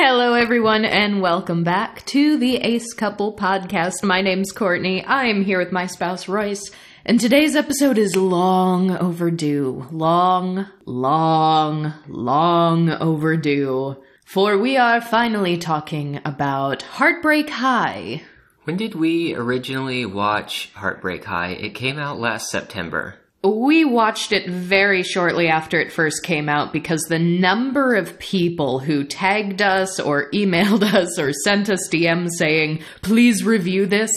Hello, everyone, and welcome back to the Ace Couple podcast. My name's Courtney. I am here with my spouse, Royce, and today's episode is long overdue. Long, long, long overdue. For we are finally talking about Heartbreak High. When did we originally watch Heartbreak High? It came out last September. We watched it very shortly after it first came out because the number of people who tagged us or emailed us or sent us DMs saying, please review this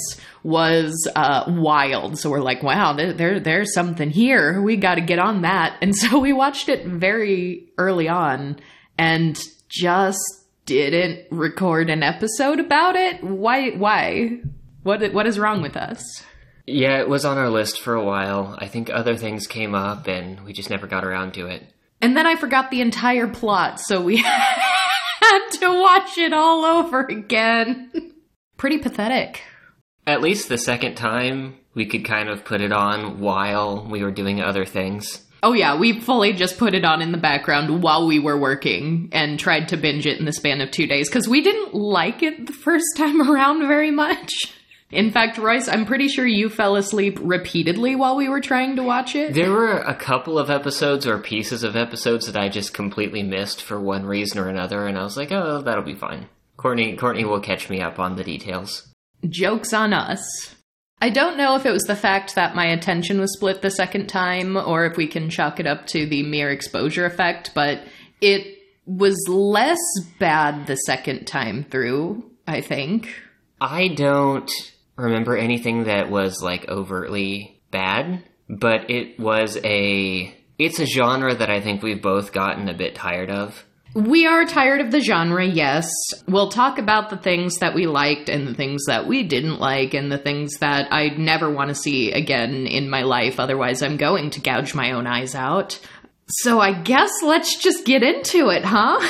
was uh, wild. So we're like, wow, there, there there's something here. We got to get on that. And so we watched it very early on and just didn't record an episode about it. Why? Why? What? What is wrong with us? Yeah, it was on our list for a while. I think other things came up and we just never got around to it. And then I forgot the entire plot, so we had to watch it all over again. Pretty pathetic. At least the second time, we could kind of put it on while we were doing other things. Oh, yeah, we fully just put it on in the background while we were working and tried to binge it in the span of two days because we didn't like it the first time around very much. In fact, Royce, I'm pretty sure you fell asleep repeatedly while we were trying to watch it. There were a couple of episodes or pieces of episodes that I just completely missed for one reason or another, and I was like, oh, that'll be fine. Courtney, Courtney will catch me up on the details. Joke's on us. I don't know if it was the fact that my attention was split the second time or if we can chalk it up to the mere exposure effect, but it was less bad the second time through, I think. I don't remember anything that was like overtly bad, but it was a it's a genre that I think we've both gotten a bit tired of. We are tired of the genre, yes. We'll talk about the things that we liked and the things that we didn't like and the things that I'd never want to see again in my life. Otherwise, I'm going to gouge my own eyes out. So I guess let's just get into it, huh?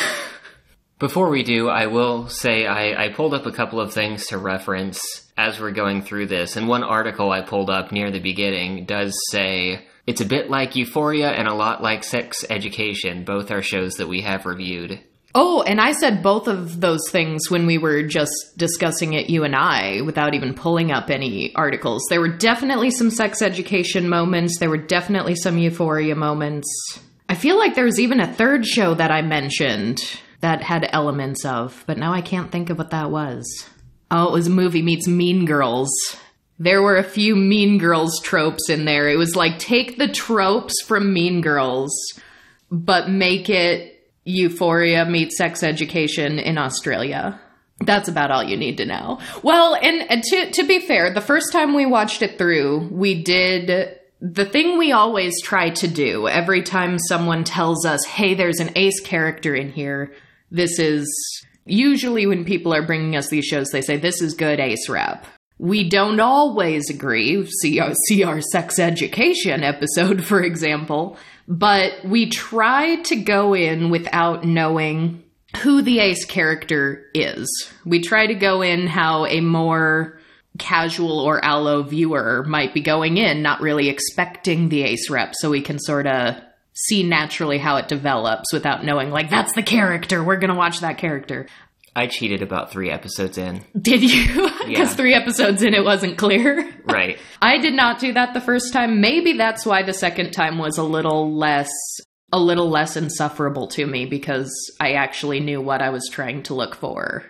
Before we do, I will say I, I pulled up a couple of things to reference as we're going through this, and one article I pulled up near the beginning does say it's a bit like Euphoria and a lot like Sex Education. Both are shows that we have reviewed. Oh, and I said both of those things when we were just discussing it, you and I, without even pulling up any articles. There were definitely some sex education moments, there were definitely some euphoria moments. I feel like there was even a third show that I mentioned that had elements of, but now I can't think of what that was. Oh, it was a movie meets Mean Girls. There were a few Mean Girls tropes in there. It was like take the tropes from Mean Girls, but make it Euphoria meets Sex Education in Australia. That's about all you need to know. Well, and, and to to be fair, the first time we watched it through, we did the thing we always try to do every time someone tells us, "Hey, there's an ace character in here." This is Usually, when people are bringing us these shows, they say, This is good ace rep. We don't always agree. See our, see our sex education episode, for example. But we try to go in without knowing who the ace character is. We try to go in how a more casual or allo viewer might be going in, not really expecting the ace rep, so we can sort of see naturally how it develops without knowing, like, that's the character. We're going to watch that character. I cheated about three episodes in. Did you? Because yeah. three episodes in, it wasn't clear. Right. I did not do that the first time. Maybe that's why the second time was a little less. A little less insufferable to me because I actually knew what I was trying to look for.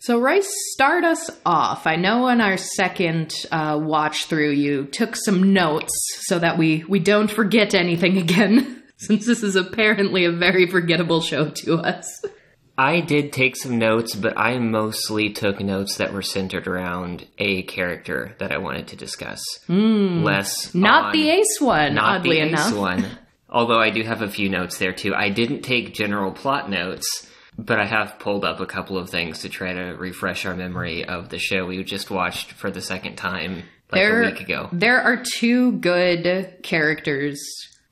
So, Royce, start us off. I know in our second uh, watch through, you took some notes so that we, we don't forget anything again. Since this is apparently a very forgettable show to us. I did take some notes, but I mostly took notes that were centered around a character that I wanted to discuss. Mm, Less not on, the ace one, not oddly the enough. ace one. Although I do have a few notes there too. I didn't take general plot notes, but I have pulled up a couple of things to try to refresh our memory of the show we just watched for the second time like there, a week ago. There are two good characters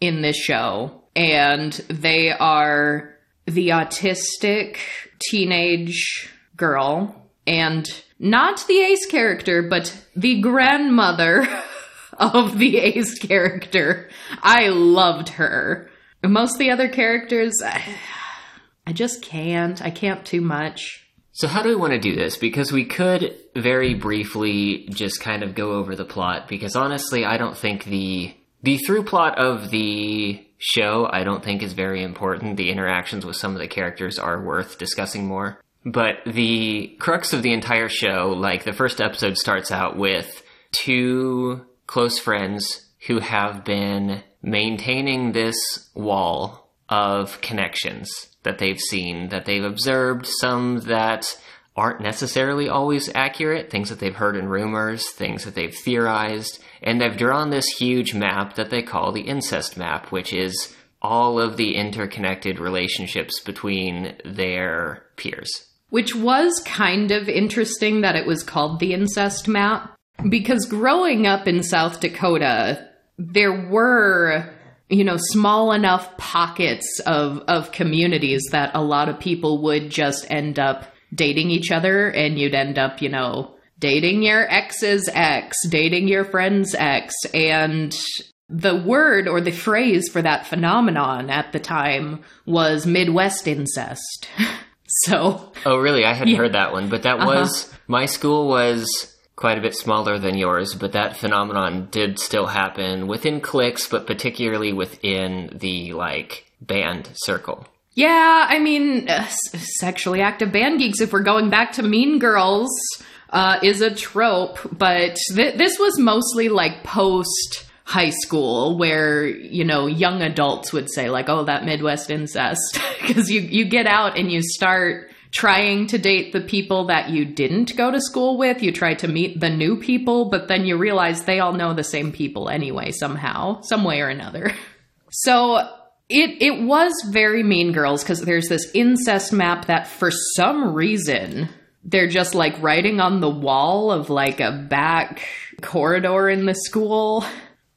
in this show and they are the autistic teenage girl and not the ace character, but the grandmother of the ace character. I loved her. Most of the other characters, I just can't. I can't too much. So, how do we want to do this? Because we could very briefly just kind of go over the plot. Because honestly, I don't think the the through plot of the show I don't think is very important. The interactions with some of the characters are worth discussing more. But the crux of the entire show, like the first episode, starts out with two close friends who have been maintaining this wall of connections that they've seen, that they've observed, some that aren't necessarily always accurate, things that they've heard in rumors, things that they've theorized, and they've drawn this huge map that they call the incest map, which is all of the interconnected relationships between their peers. Which was kind of interesting that it was called the incest map, because growing up in South Dakota, there were you know small enough pockets of of communities that a lot of people would just end up dating each other and you'd end up you know dating your ex's ex dating your friend's ex and the word or the phrase for that phenomenon at the time was midwest incest so oh really i hadn't yeah. heard that one but that uh-huh. was my school was quite a bit smaller than yours, but that phenomenon did still happen within cliques, but particularly within the like band circle. Yeah, I mean, uh, sexually active band geeks, if we're going back to Mean Girls, uh, is a trope, but th- this was mostly like post high school where you know young adults would say like oh that midwest incest because you you get out and you start trying to date the people that you didn't go to school with. You try to meet the new people, but then you realize they all know the same people anyway, somehow, some way or another. So it it was very Mean Girls because there's this incest map that for some reason they're just like writing on the wall of like a back corridor in the school.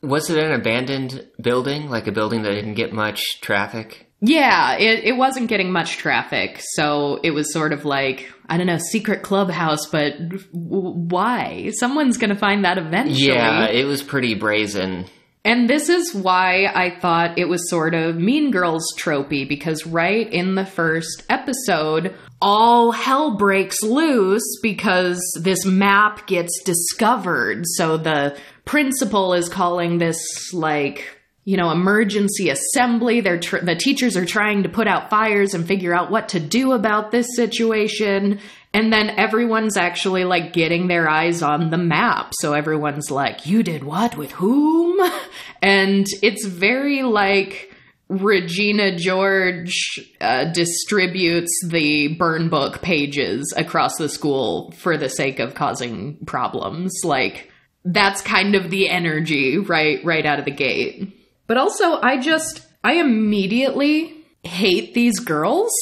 Was it an abandoned building, like a building that didn't get much traffic? Yeah, it, it wasn't getting much traffic, so it was sort of like I don't know, secret clubhouse, but w- why? Someone's going to find that eventually. Yeah, it was pretty brazen. And this is why I thought it was sort of Mean Girls tropey because right in the first episode, all hell breaks loose because this map gets discovered. So the principal is calling this like you know, emergency assembly. They're tr- the teachers are trying to put out fires and figure out what to do about this situation. And then everyone's actually like getting their eyes on the map. So everyone's like, you did what with whom? And it's very like Regina George uh, distributes the burn book pages across the school for the sake of causing problems. Like, that's kind of the energy right right out of the gate. But also, I just, I immediately hate these girls.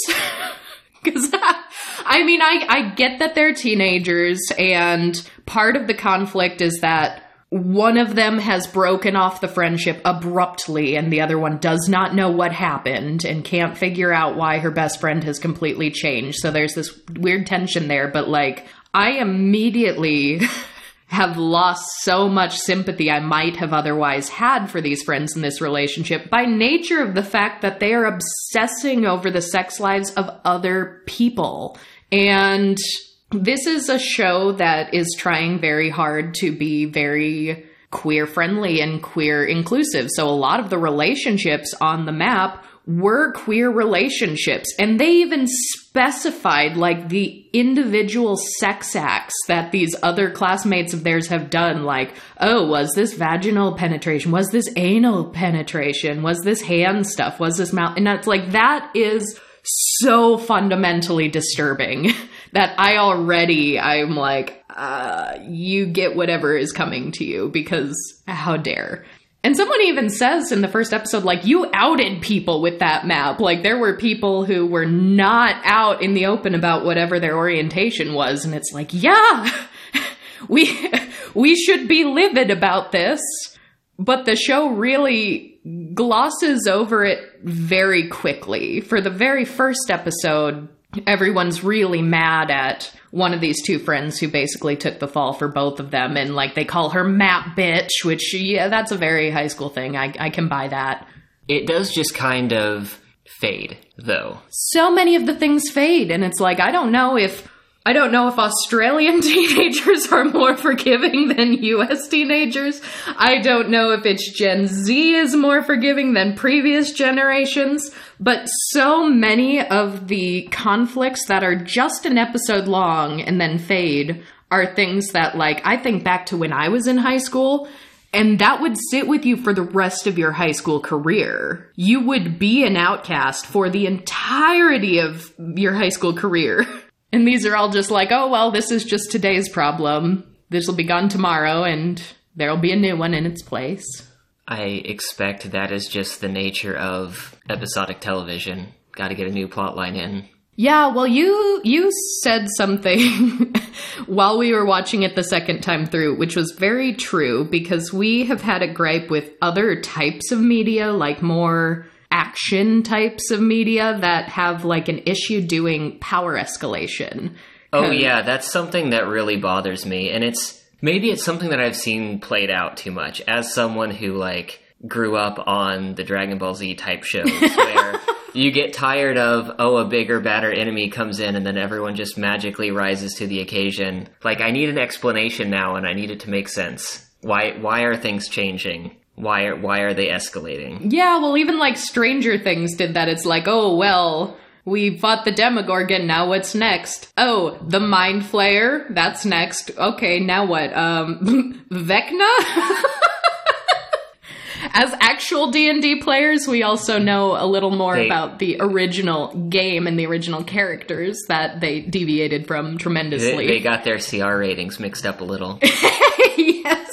Because, I mean, I, I get that they're teenagers, and part of the conflict is that one of them has broken off the friendship abruptly, and the other one does not know what happened and can't figure out why her best friend has completely changed. So there's this weird tension there, but like, I immediately have lost so much sympathy I might have otherwise had for these friends in this relationship by nature of the fact that they are obsessing over the sex lives of other people. And this is a show that is trying very hard to be very queer friendly and queer inclusive. So a lot of the relationships on the map were queer relationships. And they even specified like the individual sex acts that these other classmates of theirs have done. Like, oh, was this vaginal penetration? Was this anal penetration? Was this hand stuff? Was this mouth? And it's like, that is so fundamentally disturbing that I already, I'm like, uh, you get whatever is coming to you because how dare. And someone even says in the first episode, like, you outed people with that map. Like, there were people who were not out in the open about whatever their orientation was. And it's like, yeah, we, we should be livid about this. But the show really glosses over it very quickly. For the very first episode, everyone's really mad at one of these two friends who basically took the fall for both of them and like they call her map bitch which yeah that's a very high school thing i, I can buy that it does just kind of fade though. So many of the things fade, and it's like, I don't know if. I don't know if Australian teenagers are more forgiving than US teenagers. I don't know if it's Gen Z is more forgiving than previous generations. But so many of the conflicts that are just an episode long and then fade are things that, like, I think back to when I was in high school and that would sit with you for the rest of your high school career. You would be an outcast for the entirety of your high school career. And these are all just like, oh, well, this is just today's problem. This will be gone tomorrow, and there'll be a new one in its place. I expect that is just the nature of episodic television. Got to get a new plot line in. Yeah, well, you you said something while we were watching it the second time through, which was very true because we have had a gripe with other types of media, like more action types of media that have like an issue doing power escalation. Oh yeah, that's something that really bothers me, and it's maybe it's something that I've seen played out too much as someone who like grew up on the Dragon Ball Z type shows where you get tired of oh a bigger badder enemy comes in and then everyone just magically rises to the occasion. Like I need an explanation now and I need it to make sense. Why why are things changing? Why are why are they escalating? Yeah, well, even like Stranger Things did that. It's like, oh well, we fought the Demogorgon. Now what's next? Oh, the Mind Flayer. That's next. Okay, now what? Um, Vecna. As actual D and D players, we also know a little more They- about the original game and the original characters that they deviated from They, tremendously. they got their CR ratings mixed up a little. yes.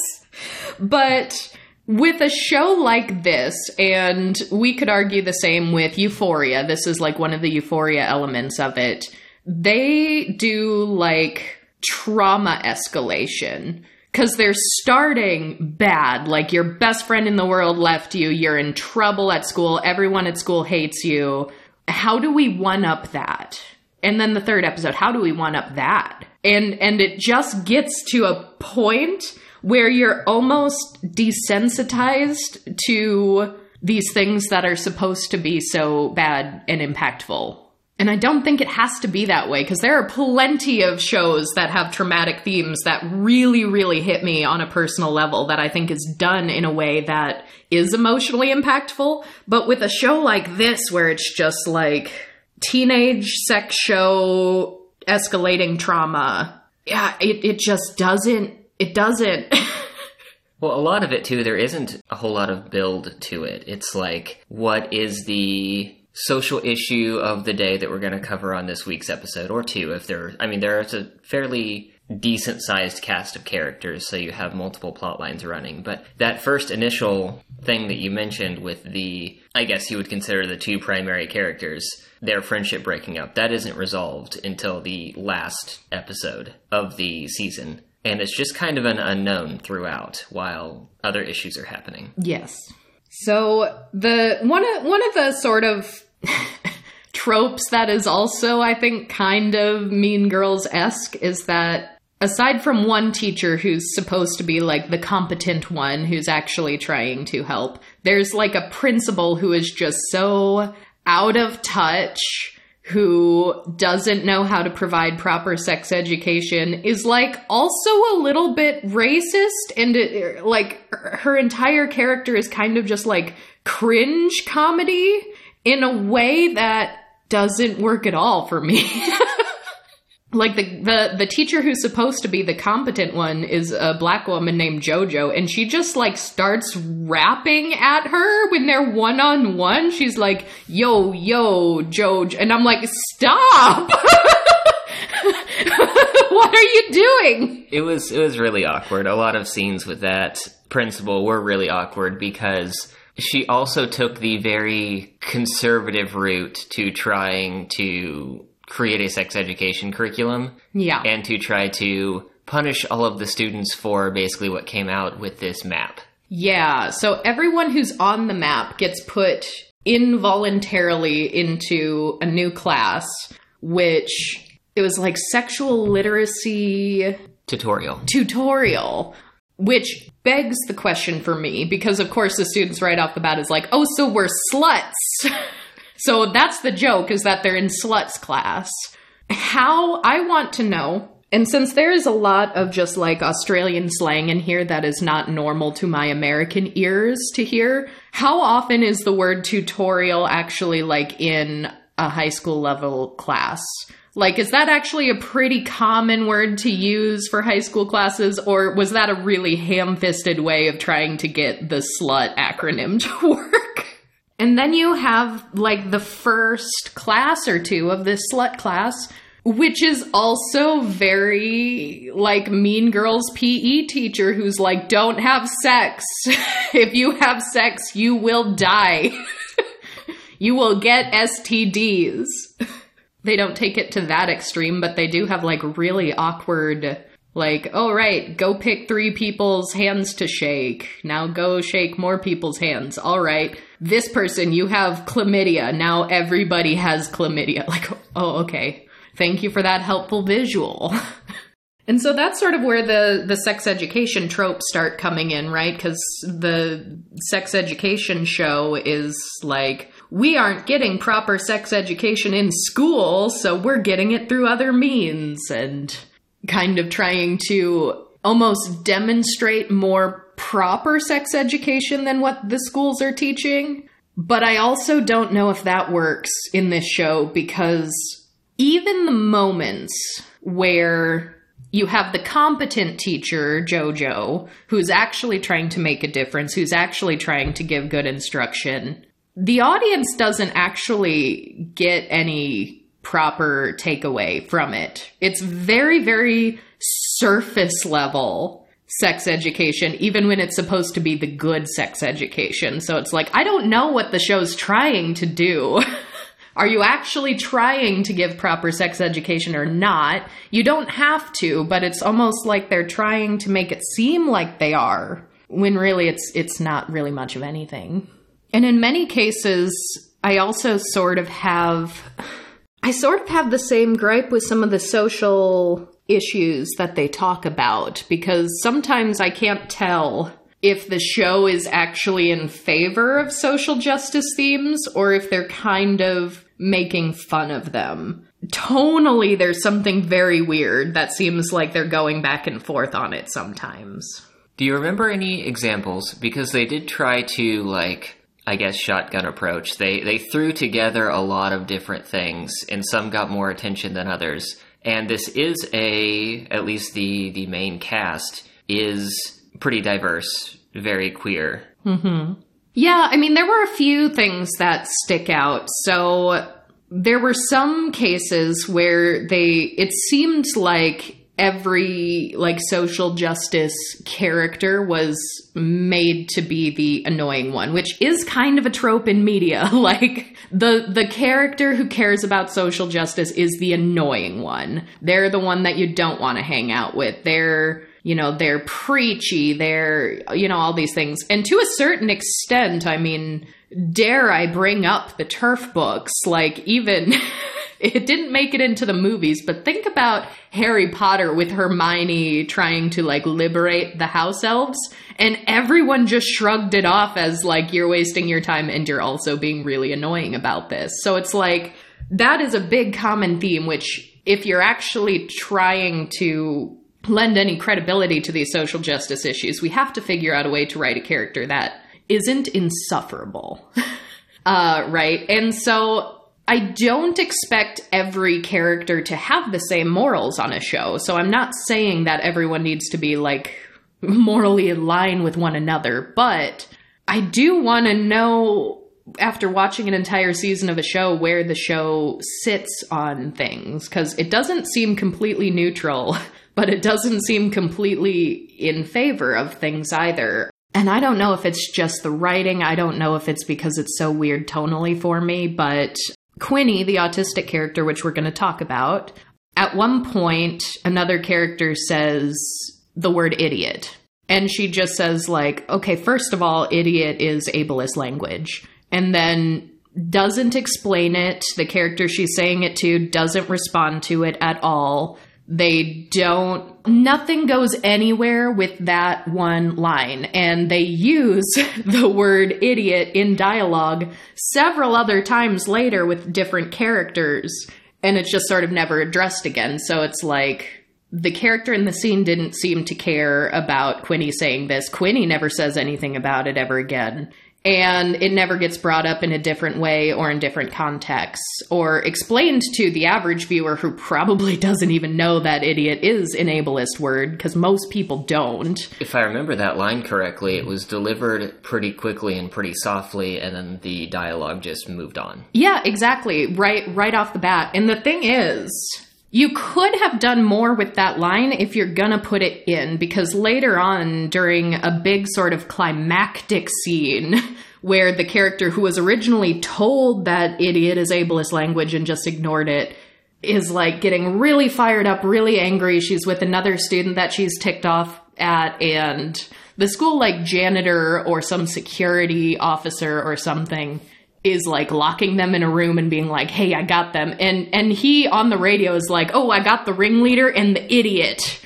But with a show like this, and we could argue the same with Euphoria, this is like one of the Euphoria elements of it. They do like trauma escalation because they're starting bad. Like your best friend in the world left you, you're in trouble at school, everyone at school hates you. How do we one up that? And then the third episode, how do we one up that? And and it just gets to a point where you're almost desensitized to these things that are supposed to be so bad and impactful. And I don't think it has to be that way because there are plenty of shows that have traumatic themes that really, really hit me on a personal level that I think is done in a way that is emotionally impactful. But with a show like this, where it's just like teenage sex show escalating trauma, yeah, it, it just doesn't, it doesn't. Well, a lot of it too, there isn't a whole lot of build to it. It's like, what is the social issue of the day that we're going to cover on this week's episode, or two, if there. I mean, there's a fairly decent sized cast of characters, so you have multiple plot lines running. But that first initial thing that you mentioned with the, I guess you would consider the two primary characters, their friendship breaking up, that isn't resolved until the last episode of the season. And it's just kind of an unknown throughout while other issues are happening. Yes. So the one of one of the sort of tropes that is also, I think, kind of Mean Girls esque is that aside from one teacher who's supposed to be like the competent one who's actually trying to help, there's like a principal who is just so out of touch who doesn't know how to provide proper sex education is like also a little bit racist and it, like her entire character is kind of just like cringe comedy in a way that doesn't work at all for me. like the, the the teacher who's supposed to be the competent one is a black woman named Jojo and she just like starts rapping at her when they're one on one. She's like, "Yo, yo, Jojo." And I'm like, "Stop." what are you doing? It was it was really awkward. A lot of scenes with that principal were really awkward because she also took the very conservative route to trying to create a sex education curriculum Yeah. and to try to punish all of the students for basically what came out with this map. Yeah, so everyone who's on the map gets put involuntarily into a new class, which it was like sexual literacy Tutorial. tutorial, which begs the question for me because, of course, the students right off the bat is like, oh, so we're sluts. So that's the joke is that they're in sluts class. How I want to know, and since there is a lot of just like Australian slang in here that is not normal to my American ears to hear, how often is the word tutorial actually like in a high school level class? Like, is that actually a pretty common word to use for high school classes, or was that a really ham fisted way of trying to get the slut acronym to work? And then you have like the first class or two of this slut class, which is also very like Mean Girls PE teacher who's like, don't have sex. if you have sex, you will die. you will get STDs. they don't take it to that extreme, but they do have like really awkward like, oh, right, go pick three people's hands to shake. Now go shake more people's hands. All right, this person, you have chlamydia. Now everybody has chlamydia. Like, oh, okay. Thank you for that helpful visual. and so that's sort of where the, the sex education tropes start coming in, right? Because the sex education show is like, we aren't getting proper sex education in school, so we're getting it through other means. And kind of trying to almost demonstrate more proper sex education than what the schools are teaching. But I also don't know if that works in this show because even the moments where you have the competent teacher, JoJo, who's actually trying to make a difference, who's actually trying to give good instruction, the audience doesn't actually get any proper takeaway from it. It's very, very surface level sex education, even when it's supposed to be the good sex education. So it's like, I don't know what the show's trying to do. Are you actually trying to give proper sex education or not? You don't have to, but it's almost like they're trying to make it seem like they are, when really it's it's not really much of anything. And in many cases, I also sort of have I sort of have the same gripe with some of the social issues that they talk about because sometimes I can't tell if the show is actually in favor of social justice themes or if they're kind of making fun of them. Tonally, there's something very weird that seems like they're going back and forth on it sometimes. Do you remember any examples? Because they did try to, like, I guess shotgun approach. They they threw together a lot of different things, and some got more attention than others. And this is a at least the the main cast is pretty diverse, very queer. Mm-hmm. Yeah, I mean there were a few things that stick out. So there were some cases where they it seemed like every like social justice character was made to be the annoying one which is kind of a trope in media. Like the the character who cares about social justice is the annoying one. They're the one that you don't want to hang out with. They're you know they're preachy. They're you know all these things. And to a certain extent i mean dare i bring up the TERF books? Like even It didn't make it into the movies, but think about Harry Potter with Hermione trying to like liberate the house elves, and everyone just shrugged it off as like you're wasting your time and you're also being really annoying about this. So it's like that is a big common theme, which if you're actually trying to lend any credibility to these social justice issues, we have to figure out a way to write a character that isn't insufferable. uh, right? And so I don't expect every character to have the same morals on a show. So I'm not saying that everyone needs to be like morally in line with one another, but I do want to know after watching an entire season of a show where the show sits on things because it doesn't seem completely neutral, but it doesn't seem completely in favor of things either. And I don't know if it's just the writing. I don't know if it's because it's so weird tonally for me, but Quinni, the autistic character, which we're going to talk about, at one point, another character says the word idiot. And she just says, like, okay, first of all, idiot is ableist language. And then doesn't explain it. The character she's saying it to doesn't respond to it at all. They don't, nothing goes anywhere with that one line. And they use the word idiot in dialogue several other times later with different characters. And it's just sort of never addressed again. So it's like, the character in the scene didn't seem to care about Quinni saying this. Quinni never says anything about it ever again and it never gets brought up in a different way or in different contexts or explained to the average viewer who probably doesn't even know that idiot is an ableist word because most people don't. If I remember that line correctly, it was delivered pretty quickly and pretty softly and then the dialogue just moved on. Yeah, exactly. Right right off the bat. And the thing is, you could have done more with that line if you're gonna put it in, because later on, during a big sort of climactic scene, where the character who was originally told that idiot is ableist language and just ignored it is like getting really fired up, really angry. She's with another student that she's ticked off at, and the school, like janitor or some security officer or something, is like locking them in a room and being like, "Hey, I got them." And and he on the radio is like, "Oh, I got the ringleader and the idiot."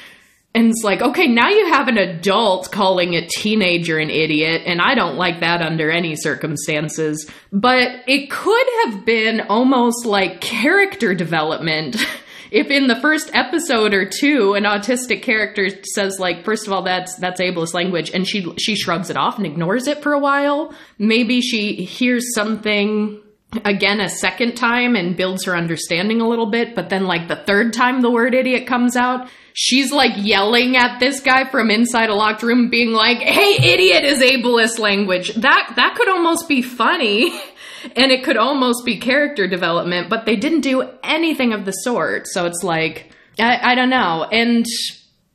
And it's like, "Okay, now you have an adult calling a teenager an idiot, and I don't like that under any circumstances." But it could have been almost like character development if in the first episode or two an autistic character says like first of all that's that's ableist language and she she shrugs it off and ignores it for a while maybe she hears something again a second time and builds her understanding a little bit but then like the third time the word idiot comes out she's like yelling at this guy from inside a locked room being like hey idiot is ableist language. That that could almost be funny and it could almost be character development, but they didn't do anything of the sort. So it's like, I, I don't know. And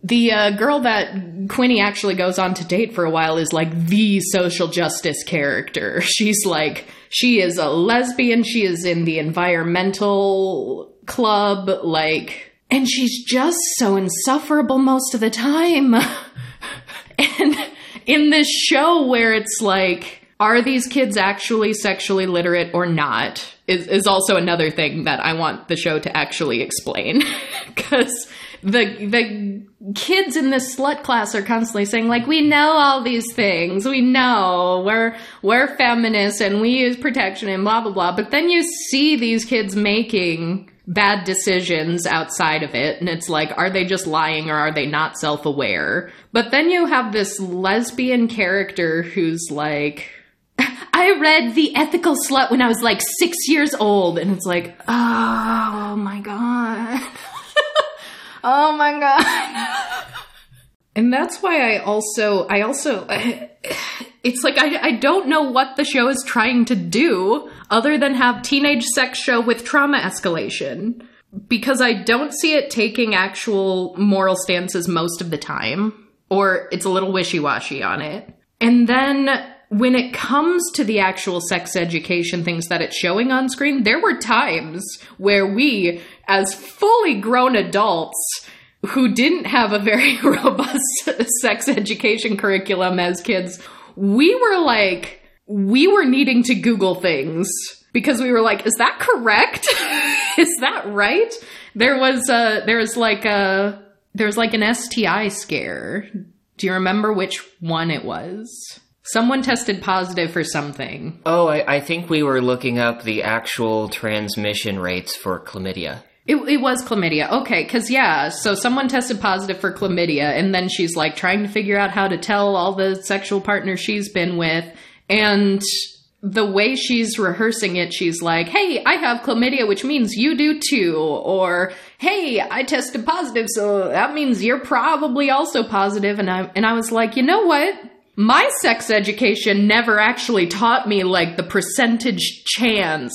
the uh, girl that Quinni actually goes on to date for a while is like the social justice character. She's like, she is a lesbian, she is in the environmental club, like, and she's just so insufferable most of the time. and in this show where it's like, are these kids actually sexually literate or not is, is also another thing that I want the show to actually explain. Because the the kids in this slut class are constantly saying like we know all these things. We know. We're we're feminists and we use protection and blah blah blah. But then you see these kids making bad decisions outside of it and it's like are they just lying or are they not self-aware? But then you have this lesbian character who's like I read The Ethical Slut when I was like six years old, and it's like, oh my god. oh my god. and that's why I also, I also, it's like I, I don't know what the show is trying to do other than have teenage sex show with trauma escalation. Because I don't see it taking actual moral stances most of the time, or it's a little wishy washy on it. And then when it comes to the actual sex education things that it's showing on screen, there were times where we, as fully grown adults, who didn't have a very robust sex education curriculum as kids, we were like, we were needing to Google things because we were like, is that correct? is that right? There was a, there was like a, there was like an STI scare. Do you remember which one it was? Someone tested positive for something. Oh, I, I, think we were looking up the actual transmission rates for chlamydia. It, it was chlamydia. Okay, because yeah, so someone tested positive for chlamydia, and then she's like trying to figure out how to tell all the sexual partners she's been with. And the way she's rehearsing it, she's like, hey, I have chlamydia, which means you do too. Or, hey, I tested positive, so that means you're probably also positive. And I, and I was like, you know what? My sex education never actually taught me like the percentage chance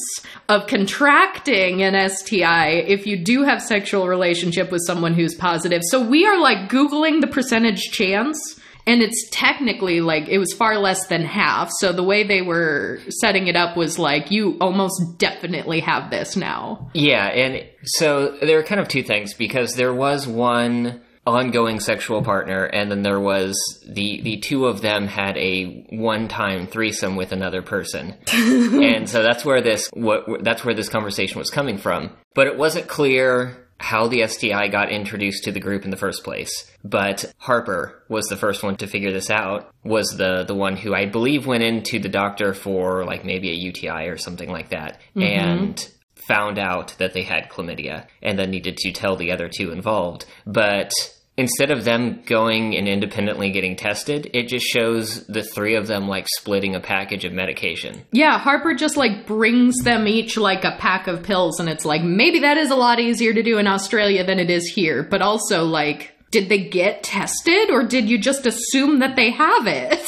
of contracting an STI if you do have sexual relationship with someone who's positive. So we are like googling the percentage chance and it's technically like it was far less than half. So the way they were setting it up was like you almost definitely have this now. Yeah, and so there are kind of two things because there was one ongoing sexual partner, and then there was the the two of them had a one time threesome with another person, and so that's where this what that's where this conversation was coming from. But it wasn't clear how the STI got introduced to the group in the first place. But Harper was the first one to figure this out. Was the the one who I believe went into the doctor for like maybe a UTI or something like that, mm-hmm. and found out that they had chlamydia, and then needed to tell the other two involved. But instead of them going and independently getting tested, it just shows the three of them like splitting a package of medication. Yeah, Harper just like brings them each like a pack of pills, and it's like maybe that is a lot easier to do in Australia than it is here. But also, like, did they get tested or did you just assume that they have it?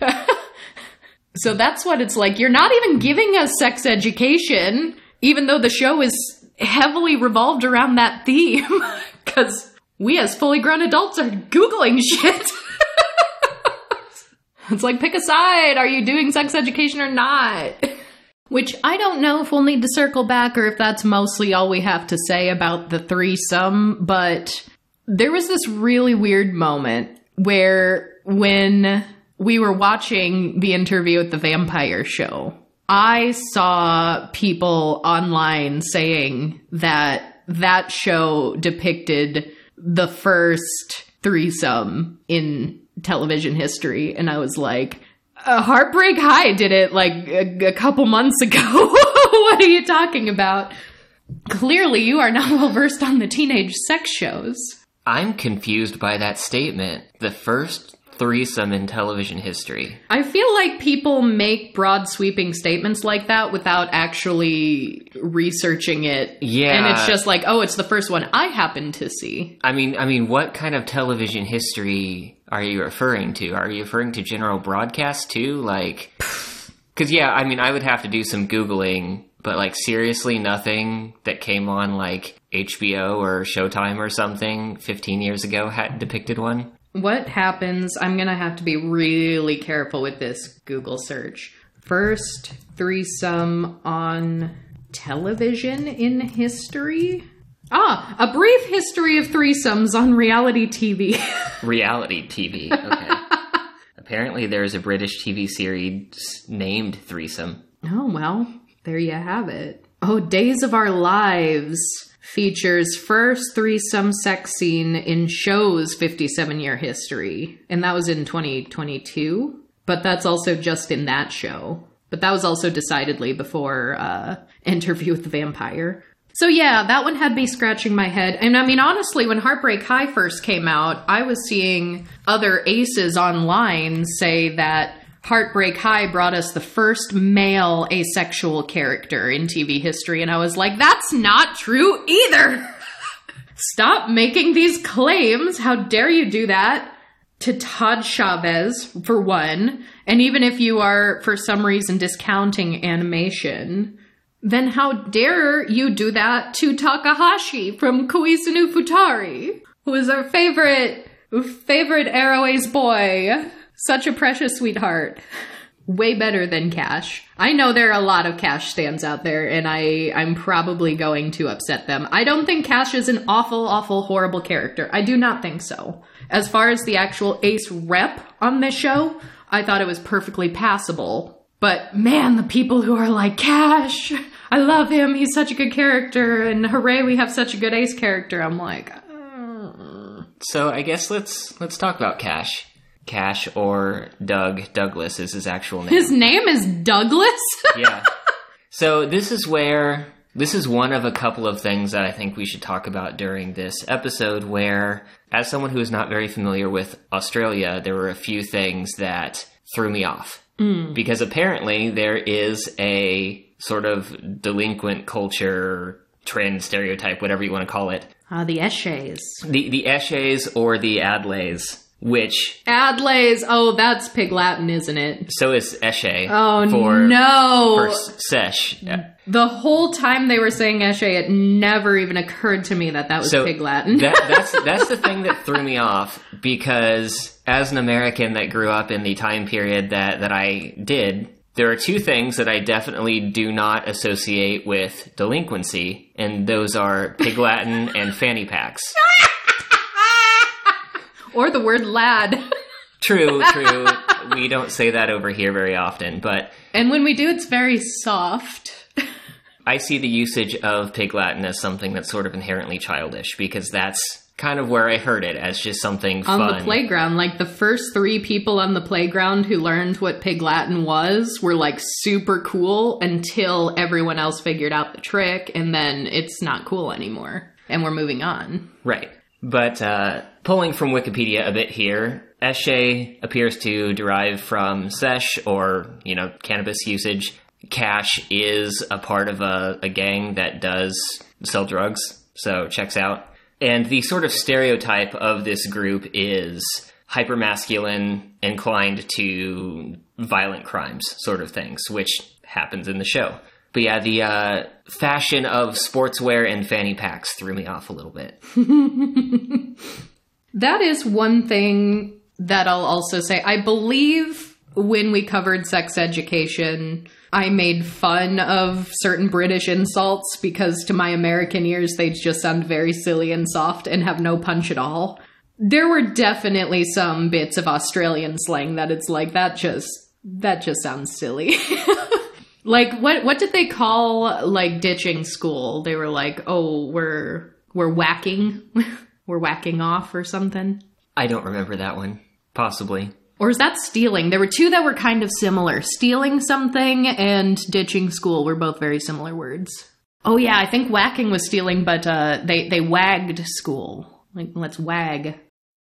so that's what it's like. You're not even giving us sex education, even though the show is heavily revolved around that theme. Because we as fully grown adults are Googling shit. it's like, pick a side. Are you doing sex education or not? Which I don't know if we'll need to circle back or if that's mostly all we have to say about the threesome, but there was this really weird moment where when we were watching the interview at the vampire show, I saw people online saying that that show depicted the first threesome in television history. And I was like, Heartbreak High did it like a, a couple months ago. what are you talking about? Clearly, you are not well versed on the teenage sex shows. I'm confused by that statement. The first threesome in television history. I feel like people make broad sweeping statements like that without actually researching it. Yeah. And it's just like, oh, it's the first one I happen to see. I mean, I mean, what kind of television history are you referring to? Are you referring to general broadcast too? Like, because yeah, I mean, I would have to do some googling, but like seriously, nothing that came on like HBO or Showtime or something 15 years ago had depicted one. What happens? I'm gonna have to be really careful with this Google search. First threesome on television in history? Ah, a brief history of threesomes on reality TV. Reality TV. Okay. Apparently, there's a British TV series named Threesome. oh, well, there you have it. Oh, Days of Our Lives features first threesome sex scene in show's 57 year history. And that was in 2022. But that's also just in that show. But that was also decidedly before uh, Interview with the Vampire. So yeah, that one had me scratching my head. And I mean, honestly, when Heartbreak High first came out, I was seeing other aces online say that Heartbreak High brought us the first male asexual character in TV history. And I was like, that's not true either. Stop making these claims. How dare you do that? To Todd Chavez, for one. And even if you are, for some reason, discounting animation, then how dare you do that to Takahashi from Koisenu Futari, who is our favorite, favorite aro boy. Such a precious sweetheart. Way better than Cash. I know there are a lot of Cash stands out there, and I, I'm probably going to upset them. I don't think Cash is an awful, awful, horrible character. I do not think so. As far as the actual Ace rep on this show, I thought it was perfectly passable. But man, the people who are like, Cash, I love him, he's such a good character, and hooray, we have such a good Ace character, I'm like, uh, So I guess let's let's talk about Cash. Cash or Doug Douglas is his actual name. his name is Douglas? yeah. So this is where this is one of a couple of things that I think we should talk about during this episode where as someone who is not very familiar with Australia, there were a few things that threw me off. Because apparently there is a sort of delinquent culture trend stereotype whatever you want to call it. Ah, the Eshays. The the Eshays or the Adlays, which Adlays. Oh, that's Pig Latin, isn't it? so is Eshay Oh for no! for sesh. the whole time they were saying Eshay, it never even occurred to me that that was So Pig Latin. that, that's that's the thing that threw me off because as an American that grew up in the time period that that I did, there are two things that I definitely do not associate with delinquency, and those are pig Latin and fanny packs. or the word lad. True, true. we don't say that over here very often, but and when we do, it's very soft. I see the usage of Pig Latin as something that's sort of inherently childish because that's kind of where I heard it as just something on fun. the playground. Like the first three people on the playground who learned what Pig Latin was were like super cool until everyone else figured out the trick, and then it's not cool anymore. And we're moving on. Right. But uh, pulling from Wikipedia a bit here, Eshay appears to derive from sesh or, you know, cannabis usage. Cash is a part of a, a gang that does sell drugs, so checks out. And the sort of stereotype of this group is hypermasculine, inclined to violent crimes, sort of things, which happens in the show. But yeah, the uh, fashion of sportswear and fanny packs threw me off a little bit. That is one thing that I'll also say. I believe when we covered sex education, I made fun of certain British insults because to my American ears, they just sound very silly and soft and have no punch at all. There were definitely some bits of Australian slang that it's like that just that just sounds silly. like what what did they call like ditching school? They were like, "Oh, we're we're whacking. we're whacking off or something." I don't remember that one. Possibly. Or is that stealing? There were two that were kind of similar. Stealing something and ditching school were both very similar words. Oh yeah, I think whacking was stealing, but uh, they they wagged school. Like let's wag.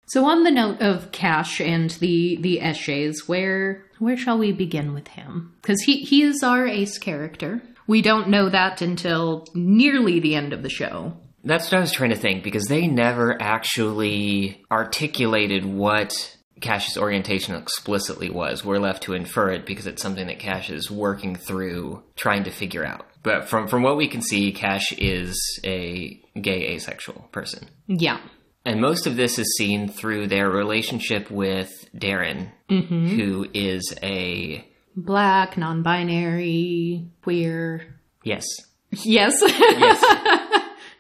So on the note of Cash and the the Eshays, where where shall we begin with him? Because he he is our ace character. We don't know that until nearly the end of the show. That's what I was trying to think because they never actually articulated what Cash's orientation explicitly was. We're left to infer it because it's something that Cash is working through, trying to figure out. But from from what we can see, Cash is a gay asexual person. Yeah. And most of this is seen through their relationship with Darren, mm-hmm. who is a Black, non-binary, queer. yes. Yes. Yes.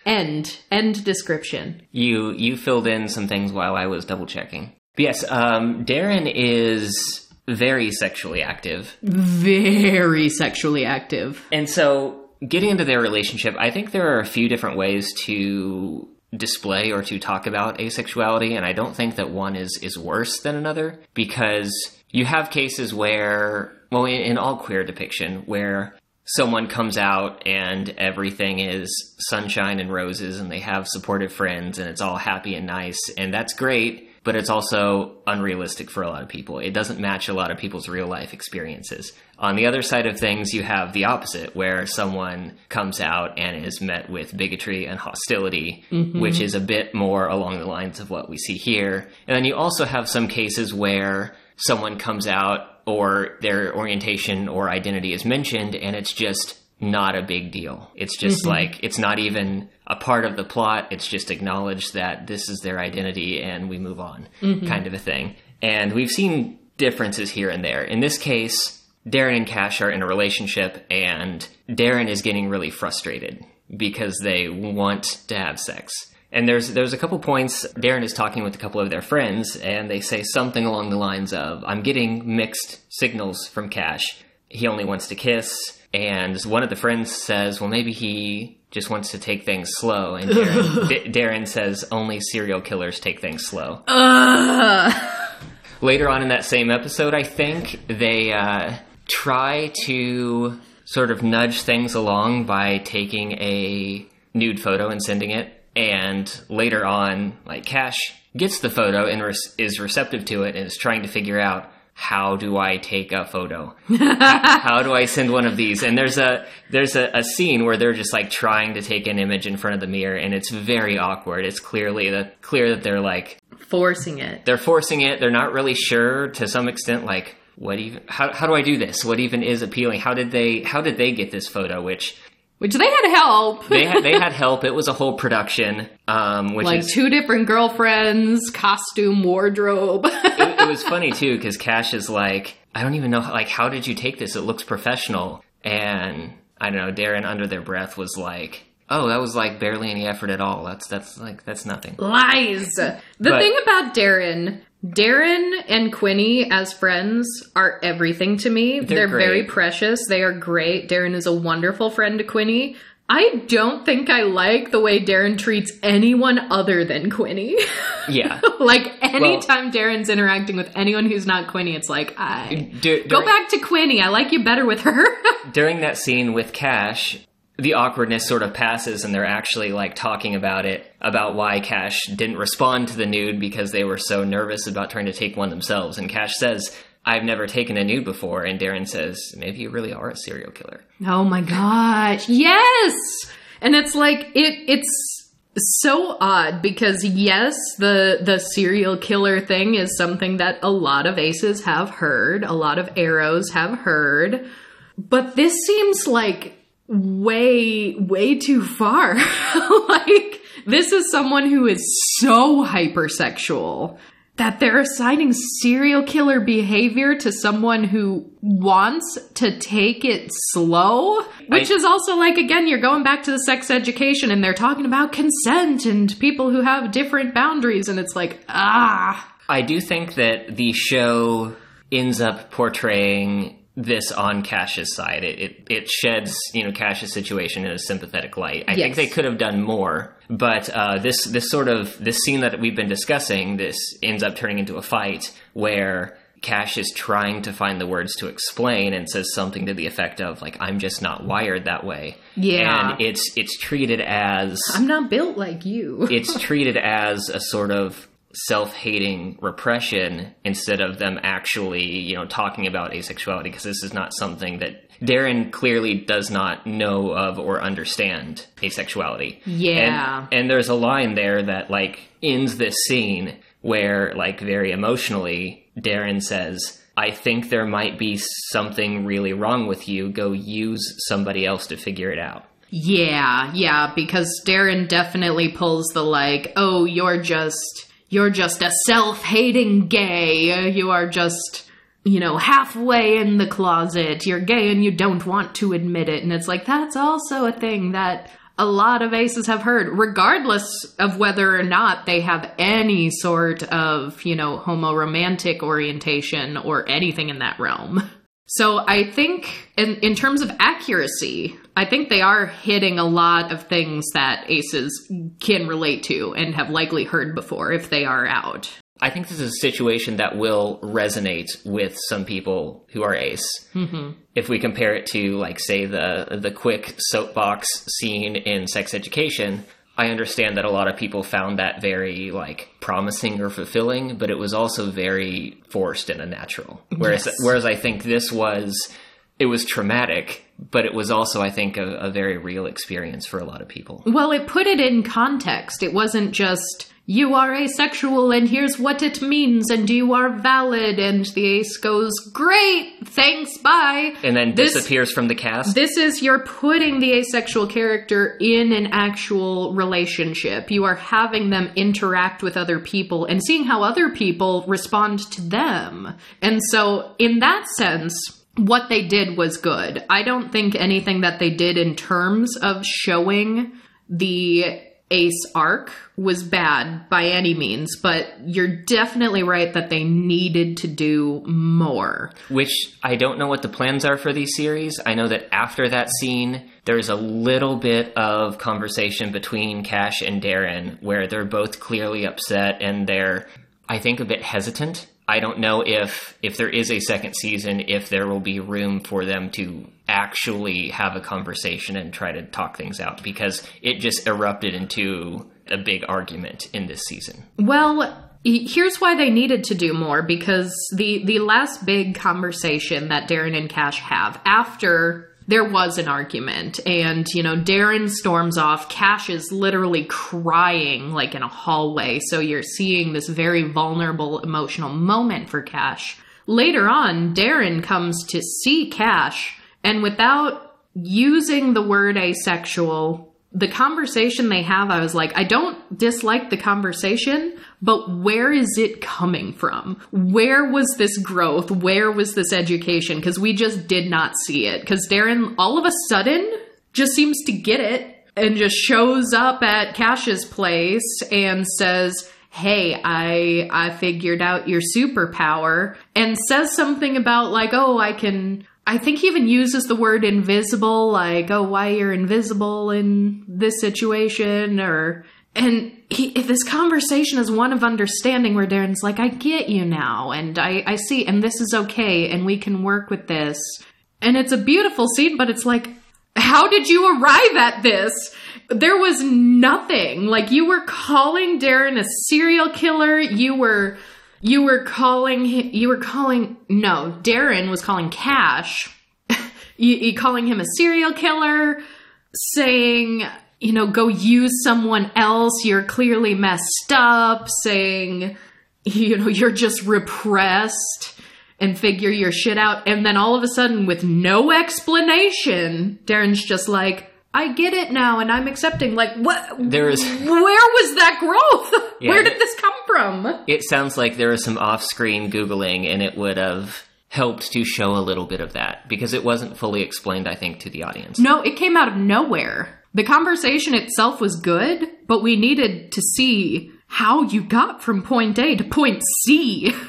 End. End description. you you filled in some things while I was double checking. But yes, um, Darren is very sexually active. Very sexually active. And so, getting into their relationship, I think there are a few different ways to display or to talk about asexuality, and I don't think that one is is worse than another because you have cases where, well, in, in all queer depiction, where someone comes out and everything is sunshine and roses and they have supportive friends and it's all happy and nice and that's great but it's also unrealistic for a lot of people. It doesn't match a lot of people's real life experiences. On the other side of things you have the opposite where someone comes out and is met with bigotry and hostility mm-hmm. which is a bit more along the lines of what we see here. And then you also have some cases where someone comes out or their orientation or identity is mentioned and it's just not a big deal. It's just mm-hmm. like it's not even a part of the plot. It's just acknowledged that this is their identity and we move on, mm-hmm. kind of a thing. And we've seen differences here and there. In this case, Darren and Cash are in a relationship and Darren is getting really frustrated because they want to have sex. And there's there's a couple points. Darren is talking with a couple of their friends, and they say something along the lines of, "I'm getting mixed signals from Cash. He only wants to kiss." And one of the friends says, "Well, maybe he just wants to take things slow." And Darren, D- Darren says, "Only serial killers take things slow." Later on in that same episode, I think they uh, try to sort of nudge things along by taking a nude photo and sending it. And later on, like Cash gets the photo and res- is receptive to it and is trying to figure out how do I take a photo? how do I send one of these? And there's a there's a, a scene where they're just like trying to take an image in front of the mirror, and it's very awkward. It's clearly that clear that they're like Forcing it. they're forcing it. They're not really sure to some extent, like what even how how do I do this? What even is appealing? How did they how did they get this photo? Which Which they had help. they had they had help. It was a whole production, um, which like is two different girlfriends, costume, wardrobe. it, it was funny too because Cash is like, I don't even know, like, how did you take this? It looks professional. And I don't know, Darren under their breath was like, oh, that was like barely any effort at all. That's that's like that's nothing. Lies. The But- thing about Darren, Darren and Quinni as friends are everything to me. They're, great. very precious. They are great. Darren is a wonderful friend to Quinni. I don't think I like the way Darren treats anyone other than Quinni. Yeah. like anytime Darren's interacting with anyone who's not Quinni, it's like, I Dur- go back to Quinni. I like you better with her. during that scene with Cash, the awkwardness sort of passes, and they're actually like talking about it about why Cash didn't respond to the nude because they were so nervous about trying to take one themselves. And Cash says, "I've never taken a nude before," and Darren says, "Maybe you really are a serial killer." Oh my gosh. Yes. And it's like it it's so odd because yes, the the serial killer thing is something that a lot of aces have heard, a lot of aros have heard. But this seems like way way too far. like this is someone who is so hypersexual that they're assigning serial killer behavior to someone who wants to take it slow. Which I- is also like, again, you're going back to the sex education and they're talking about consent and people who have different boundaries. And it's like, ah. I do think that the show ends up portraying this on Cash's side. It, it it sheds you know Cash's situation in a sympathetic light. I think they could have done more, but uh, this this sort of this scene that we've been discussing this ends up turning into a fight where. Cash is trying to find the words to explain and says something to the effect of like I'm just not wired that way. Yeah. And it's it's treated as I'm not built like you. it's treated as a sort of self-hating repression instead of them actually, you know, talking about asexuality because this is not something that Darren clearly does not know of or understand asexuality. Yeah. And, and there's a line there that like ends this scene where like very emotionally Darren says, I think there might be something really wrong with you. Go use somebody else to figure it out. Yeah, yeah, because Darren definitely pulls the like, oh, you're just you're just a self-hating gay. You are just, you know, halfway in the closet. You're gay and you don't want to admit it. And it's like that's also a thing that a lot of aces have heard, regardless of whether or not they have any sort of, you know, homo-romantic orientation or anything in that realm. So I think in in terms of accuracy, I think they are hitting a lot of things that aces can relate to and have likely heard before if they are out. I think this is a situation that will resonate with some people who are ace. Mm-hmm. If we compare it to, like, say, the the quick soapbox scene in Sex Education, I understand that a lot of people found that very like promising or fulfilling, but it was also very forced and unnatural. Whereas, Yes. whereas I think this was it was traumatic, but it was also, I think, a, a very real experience for a lot of people. Well, it put it in context. It wasn't just you are asexual and here's what it means and you are valid and the ace goes great thanks bye And then This- disappears from the cast. This is you're putting the asexual character in an actual relationship. You are having them interact with other people and seeing how other people respond to them. And so, in that sense, what they did was good. I don't think anything that they did in terms of showing the ace arc was bad by any means, but you're definitely right that they needed to do more. which I don't know what the plans are for these series. I know that after that scene, there's a little bit of conversation between Cash and Darren where they're both clearly upset and they're, I think, a bit hesitant. I don't know if if there is a second season, if there will be room for them to actually have a conversation and try to talk things out because it just erupted into a big argument in this season. Well, here's why they needed to do more because the the last big conversation that Darren and Cash have after there was an argument. And you know Darren storms off. Cash is literally crying like in a hallway. So you're seeing this very vulnerable emotional moment for Cash. Later on Darren comes to see Cash. And without using the word asexual the conversation they have, I was like, I don't dislike the conversation, but where is it coming from? Where was this growth? Where was this education? Because we just did not see it. Because Darren, all of a sudden, just seems to get it. and just shows up at Cash's place and says, "Hey, I I figured out your superpower," and says something about like, "Oh, I can." I think he even uses the word invisible, like, "Oh, why you're invisible in this situation," or and he, this conversation is one of understanding where Darren's like, I get you now, and I, I see, and this is okay, and we can work with this. And it's a beautiful scene, but it's like, how did you arrive at this? There was nothing. Like you were calling Darren a serial killer. You were you were calling you were calling no, Darren was calling Cash. you, you calling him a serial killer, saying you know, go use someone else. You're clearly messed up, saying, you know, you're just repressed and figure your shit out. And then all of a sudden, with no explanation, Darren's just like, I get it now and I'm accepting. Like, what? There is. Where was that growth? Yeah, Where did this come from? It sounds like there was some off screen Googling and it would have helped to show a little bit of that because it wasn't fully explained, I think, to the audience. No, it came out of nowhere. The conversation itself was good, but we needed to see how you got from point A to point C.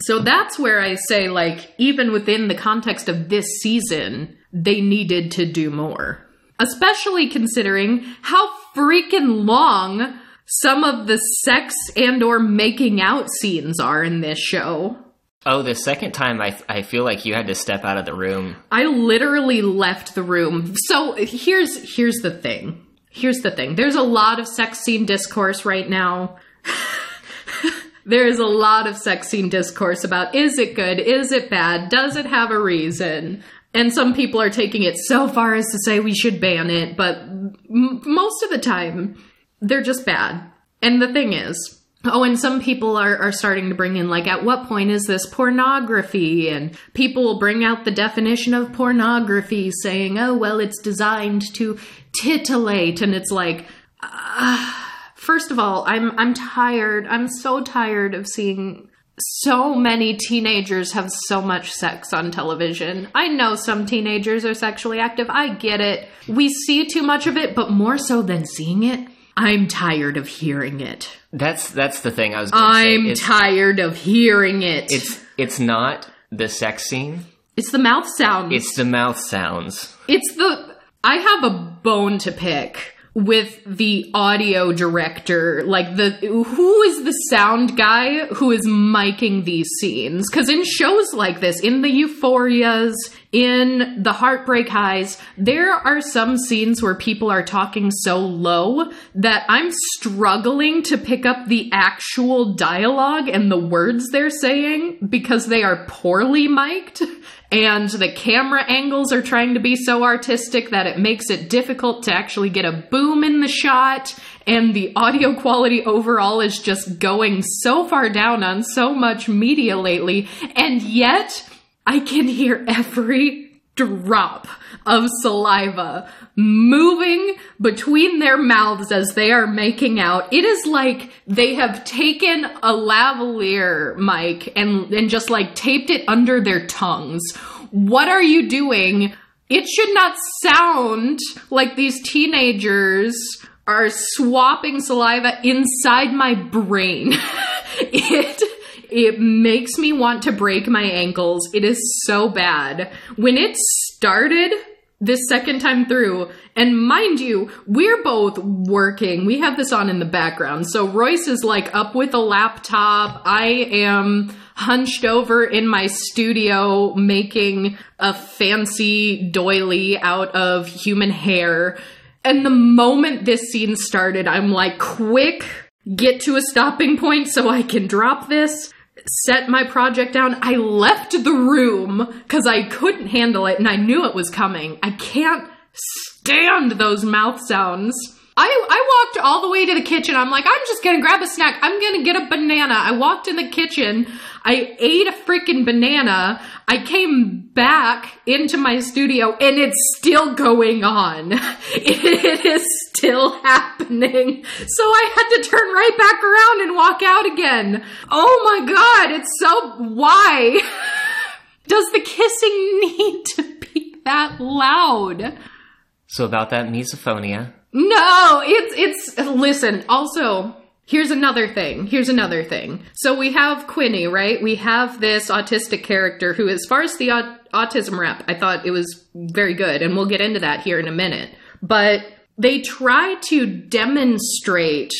So that's where I say, like, even within the context of this season, they needed to do more. Especially considering how freaking long some of the sex and or making out scenes are in this show. Oh, the second time I, I feel like you had to step out of the room. I literally left the room. So here's here's the thing. Here's the thing. There's a lot of sex scene discourse right now. There's a lot of sex scene discourse about is it good? Is it bad? Does it have a reason? And some people are taking it so far as to say we should ban it, but m- most of the time they're just bad. And the thing is, Oh, and some people are, are starting to bring in, like, at what point is this pornography? And people will bring out the definition of pornography, saying, oh, well, it's designed to titillate. And it's like, uh, first of all, I'm, I'm tired. I'm so tired of seeing so many teenagers have so much sex on television. I know some teenagers are sexually active. I get it. We see too much of it, but more so than seeing it, I'm tired of hearing it. That's that's the thing I was. Gonna. I'm tired of hearing it. It's it's not the sex scene. It's the mouth sounds. It's the mouth sounds. It's the. I have a bone to pick with the audio director. Like the who is the sound guy who is miking these scenes? Because in shows like this, in the Euphorias, in the Heartbreak Highs, there are some scenes where people are talking so low that I'm struggling to pick up the actual dialogue and the words they're saying because they are poorly mic'd and the camera angles are trying to be so artistic that it makes it difficult to actually get a boom in the shot. And the audio quality overall is just going so far down on so much media lately. And yet I can hear every drop of saliva moving between their mouths as they are making out. It is like they have taken a lavalier mic and, and just like taped it under their tongues. What are you doing? It should not sound like these teenagers are swapping saliva inside my brain. it it makes me want to break my ankles. It is so bad. When it started this second time through, and mind you, we're both working. We have this on in the background. So Royce is like up with a laptop. I am hunched over in my studio making a fancy doily out of human hair. And the moment this scene started, I'm like, quick, get to a stopping point so I can drop this, set my project down. I left the room because I couldn't handle it and I knew it was coming. I can't stand those mouth sounds. I, I walked all the way to the kitchen. I'm like, I'm just gonna grab a snack. I'm gonna get a banana. I walked in the kitchen. I ate a freaking banana. I came back into my studio and it's still going on. It is still happening. So I had to turn right back around and walk out again. Oh my god, it's so. Why? Does the kissing need to be that loud? So about that misophonia, No, it's it's listen, also Here's another thing. Here's another thing. So we have Quinni, right? We have this autistic character who, as far as the aut- autism rep, I thought it was very good, and we'll get into that here in a minute. But they try to demonstrate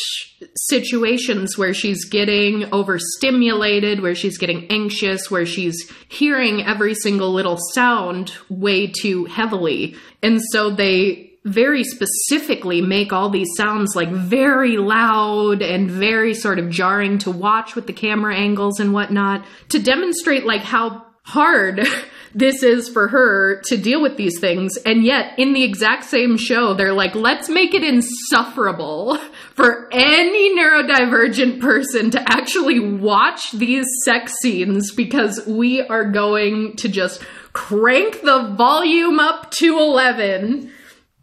situations where she's getting overstimulated, where she's getting anxious, where she's hearing every single little sound way too heavily. And so they very specifically make all these sounds like very loud and very sort of jarring to watch with the camera angles and whatnot to demonstrate like how hard this is for her to deal with these things. And yet, in the exact same show, they're like, let's make it insufferable for any neurodivergent person to actually watch these sex scenes because we are going to just crank the volume up to 11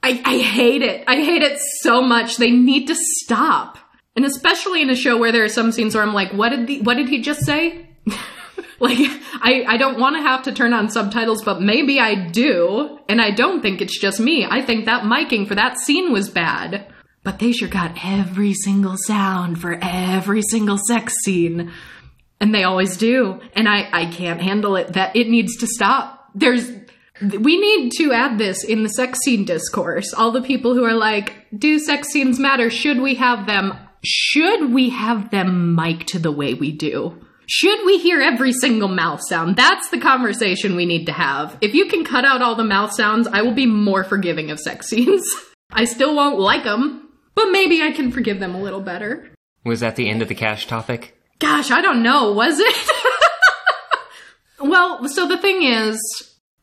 I, I hate it. I hate it so much. They need to stop. And especially in a show where there are some scenes where I'm like, what did the, what did he just say? like, I, I don't want to have to turn on subtitles, but maybe I do. And I don't think it's just me. I think that miking for that scene was bad. But they sure got every single sound for every single sex scene. And they always do. And I, I can't handle it. That it needs to stop. There's we need to add this in the sex scene discourse. All the people who are like, do sex scenes matter? Should we have them? Should we have them mic'd the way we do? Should we hear every single mouth sound? That's the conversation we need to have. If you can cut out all the mouth sounds, I will be more forgiving of sex scenes. I still won't like them, but maybe I can forgive them a little better. Was that the end of the cash topic? Gosh, I don't know. Was it? well, so the thing is,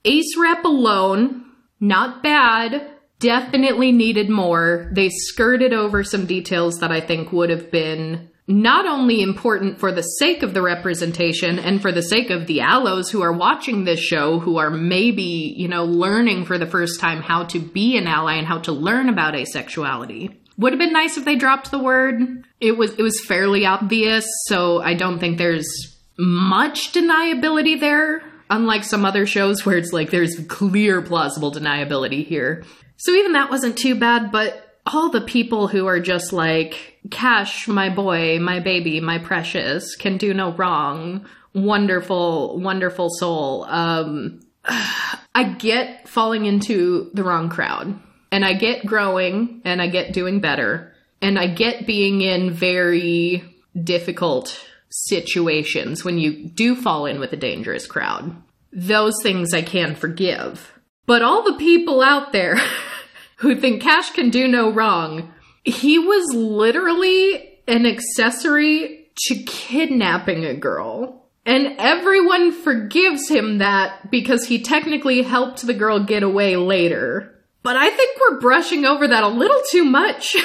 Ace rep alone, not bad. Definitely needed more. They skirted over some details that I think would have been not only important for the sake of the representation and for the sake of the allos who are watching this show, who are maybe, you know, learning for the first time how to be an ally and how to learn about asexuality. Would have been nice if they dropped the word. It was it was fairly obvious, so I don't think there's much deniability there unlike some other shows where it's like there's clear plausible deniability here. So even that wasn't too bad, but all the people who are just like, Cash, my boy, my baby, my precious, can do no wrong. Wonderful, wonderful soul. Um, I get falling into the wrong crowd. And I get growing and I get doing better. And I get being in very difficult situations when you do fall in with a dangerous crowd. Those things I can forgive. But all the people out there who think Cash can do no wrong, he was literally an accessory to kidnapping a girl. And everyone forgives him that because he technically helped the girl get away later. But I think we're brushing over that a little too much.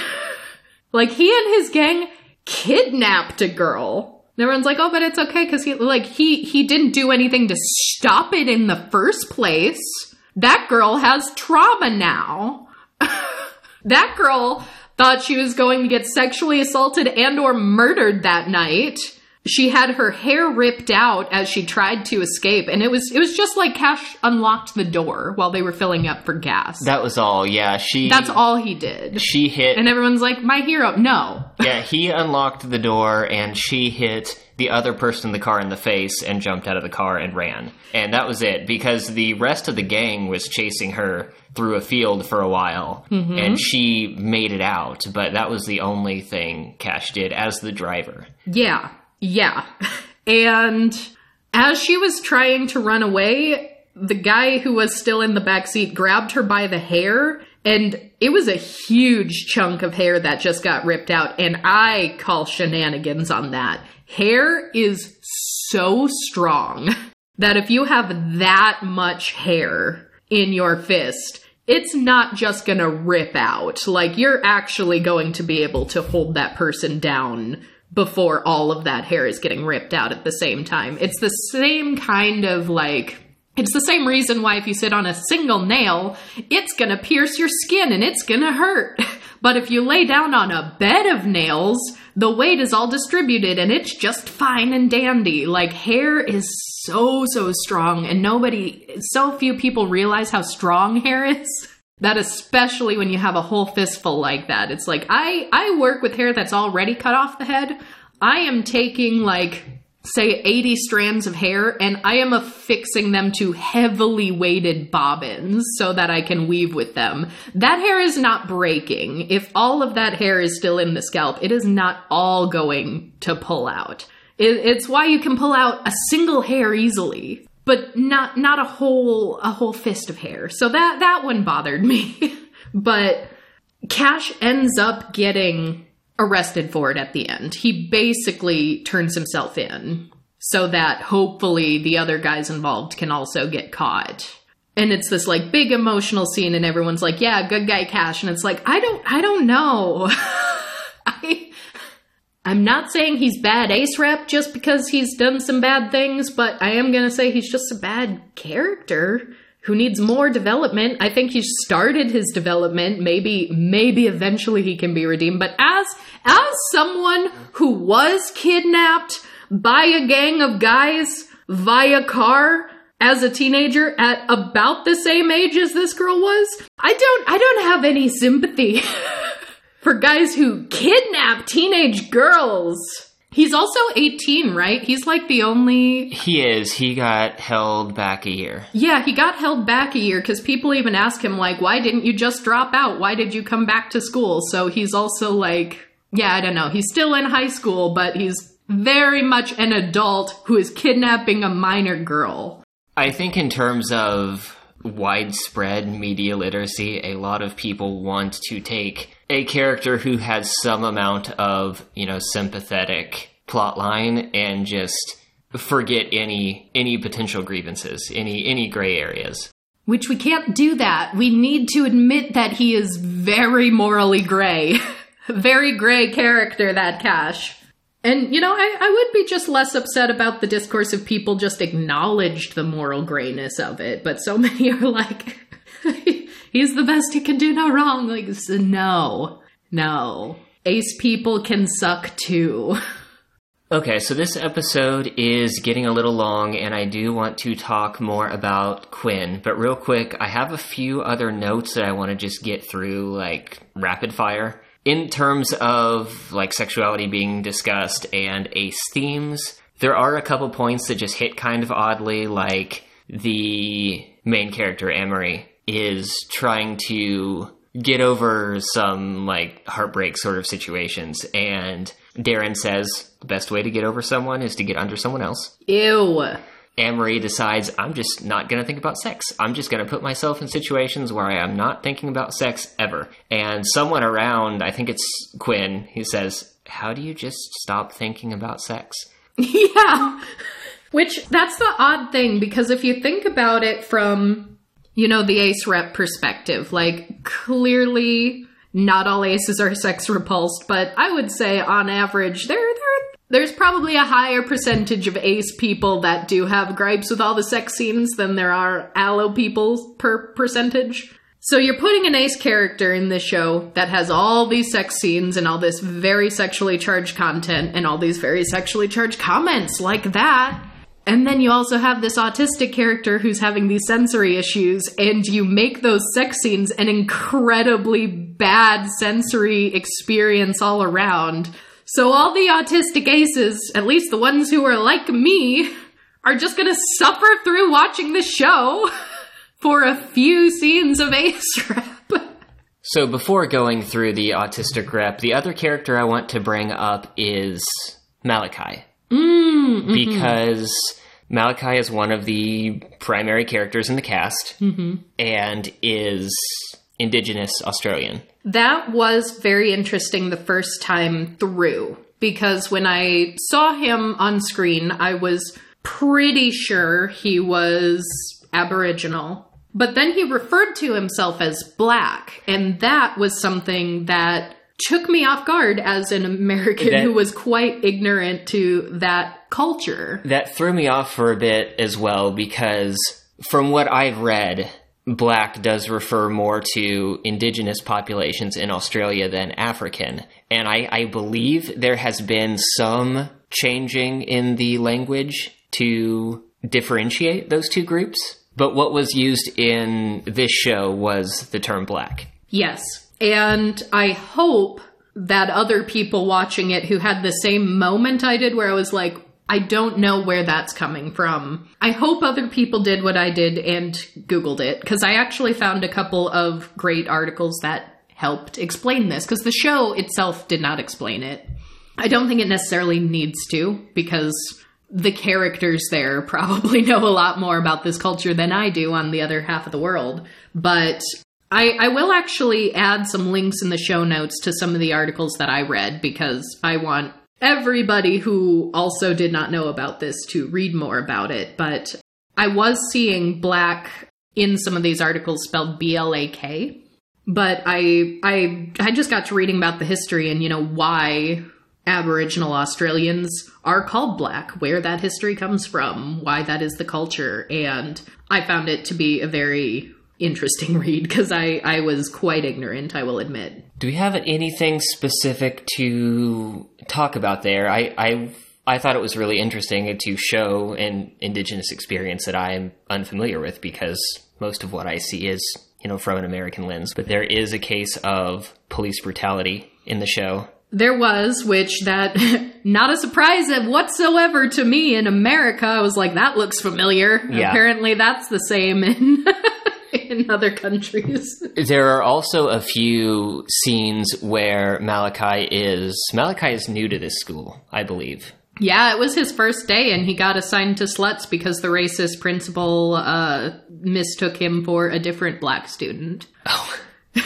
like, he and his gang kidnapped a girl. Everyone's like, oh, but it's okay because he like he he didn't do anything to stop it in the first place. That girl has trauma now. that girl thought she was going to get sexually assaulted and or murdered that night she had her hair ripped out as she tried to escape and it was it was just like cash unlocked the door while they were filling up for gas. That was all yeah she that's all he did. She hit and everyone's like my hero no. Yeah he unlocked the door and she hit the other person in the car in the face and jumped out of the car and ran. And that was it because the rest of the gang was chasing her through a field for a while. Mm-hmm. and she made it out but that was the only thing cash did as the driver. Yeah yeah. And as she was trying to run away, the guy who was still in the back seat grabbed her by the hair and it was a huge chunk of hair that just got ripped out and I call shenanigans on that. Hair is so strong that if you have that much hair in your fist, it's not just gonna rip out. Like, you're actually going to be able to hold that person down before all of that hair is getting ripped out at the same time. It's the same kind of like it's the same reason why if you sit on a single nail, it's gonna pierce your skin and it's gonna hurt. But if you lay down on a bed of nails, the weight is all distributed and it's just fine and dandy. Like hair is so, so strong and nobody, so few people realize how strong hair is That especially when you have a whole fistful like that. It's like I I work with hair that's already cut off the head. I am taking like say 80 strands of hair and I am affixing them to heavily weighted bobbins so that I can weave with them. That hair is not breaking. If all of that hair is still in the scalp, it is not all going to pull out. It, it's why you can pull out a single hair easily, but not not a whole a whole fist of hair. So that that one bothered me. but Cash ends up getting arrested for it at the end. He basically turns himself in so that hopefully the other guys involved can also get caught. And it's this like big emotional scene and everyone's like, "Yeah, good guy Cash." And it's like, "I don't I don't know." I I'm not saying he's bad ace rep just because he's done some bad things, but I am going to say he's just a bad character who needs more development. I think he's started his development. Maybe, maybe eventually he can be redeemed. But as, as someone who was kidnapped by a gang of guys via car as a teenager at about the same age as this girl was, I don't, I don't have any sympathy for guys who kidnap teenage girls. He's also 18, right? He's like the only. He is. He got held back a year. Yeah, he got held back a year because people even ask him, like, why didn't you just drop out? Why did you come back to school? So he's also like, yeah, I don't know. He's still in high school, but he's very much an adult who is kidnapping a minor girl. I think, in terms of widespread media literacy, a lot of people want to take a character who has some amount of, you know, sympathetic plotline and just forget any any potential grievances, any any gray areas. Which we can't do that. We need to admit that he is very morally gray. very gray character, that Cash. And, you know, I, I would be just less upset about the discourse if people just acknowledged the moral grayness of it, but so many are like, he's the best he can do no wrong. Like, no, no. Ace people can suck too. Okay, so this episode is getting a little long, and I do want to talk more about Quinn. But real quick, I have a few other notes that I want to just get through, like rapid fire in terms of like sexuality being discussed and ace themes, there are a couple points that just hit kind of oddly, like the main character, Amerie, is trying to get over some like heartbreak sort of situations and Darren says the best way to get over someone is to get under someone else. Ew. Amerie decides I'm just not going to think about sex. I'm just going to put myself in situations where I am not thinking about sex ever. And someone around, I think it's Quinn, he says, How do you just stop thinking about sex? yeah. Which, that's the odd thing, because if you think about it from, you know, the ace rep perspective, like, clearly not all aces are sex repulsed, but I would say on average, they're, they're there's probably a higher percentage of ace people that do have gripes with all the sex scenes than there are allo people per percentage. So you're putting an ace character in this show that has all these sex scenes and all this very sexually charged content and all these very sexually charged comments like that. And then you also have this autistic character who's having these sensory issues, and you make those sex scenes an incredibly bad sensory experience all around. So all the autistic aces, at least the ones who are like me, are just gonna suffer through watching the show for a few scenes of ace rep. So before going through the autistic rep, the other character I want to bring up is Malachi. Mm, mm-hmm. Because Malachi is one of the primary characters in the cast mm-hmm. and is Indigenous Australian. That was very interesting the first time through because when I saw him on screen, I was pretty sure he was Aboriginal. But then he referred to himself as black, and that was something that took me off guard as an American that, who was quite ignorant to that culture. That threw me off for a bit as well because from what I've read, black does refer more to indigenous populations in Australia than African. And I, I, believe there has been some changing in the language to differentiate those two groups. But what was used in this show was the term black. Yes. And I hope that other people watching it who had the same moment I did where I was like, I don't know where that's coming from. I hope other people did what I did and Googled it because I actually found a couple of great articles that helped explain this because the show itself did not explain it. I don't think it necessarily needs to because the characters there probably know a lot more about this culture than I do on the other half of the world. But I, I will actually add some links in the show notes to some of the articles that I read because I want everybody who also did not know about this to read more about it. But I was seeing black in some of these articles spelled B L A K. But I I I just got to reading about the history and you know why Aboriginal Australians are called black, where that history comes from, why that is the culture, and I found it to be a very interesting read because I, I was quite ignorant, I will admit. Do we have anything specific to talk about there? I, I I thought it was really interesting to show an indigenous experience that I am unfamiliar with because most of what I see is, you know, from an American lens. But there is a case of police brutality in the show. There was, which that not a surprise whatsoever to me in America. I was like, that looks familiar. Yeah. Apparently that's the same in in other countries. There are also a few scenes where Malachi is Malachi is new to this school, I believe. Yeah, it was his first day, and he got assigned to sluts because the racist principal uh, mistook him for a different black student. Oh.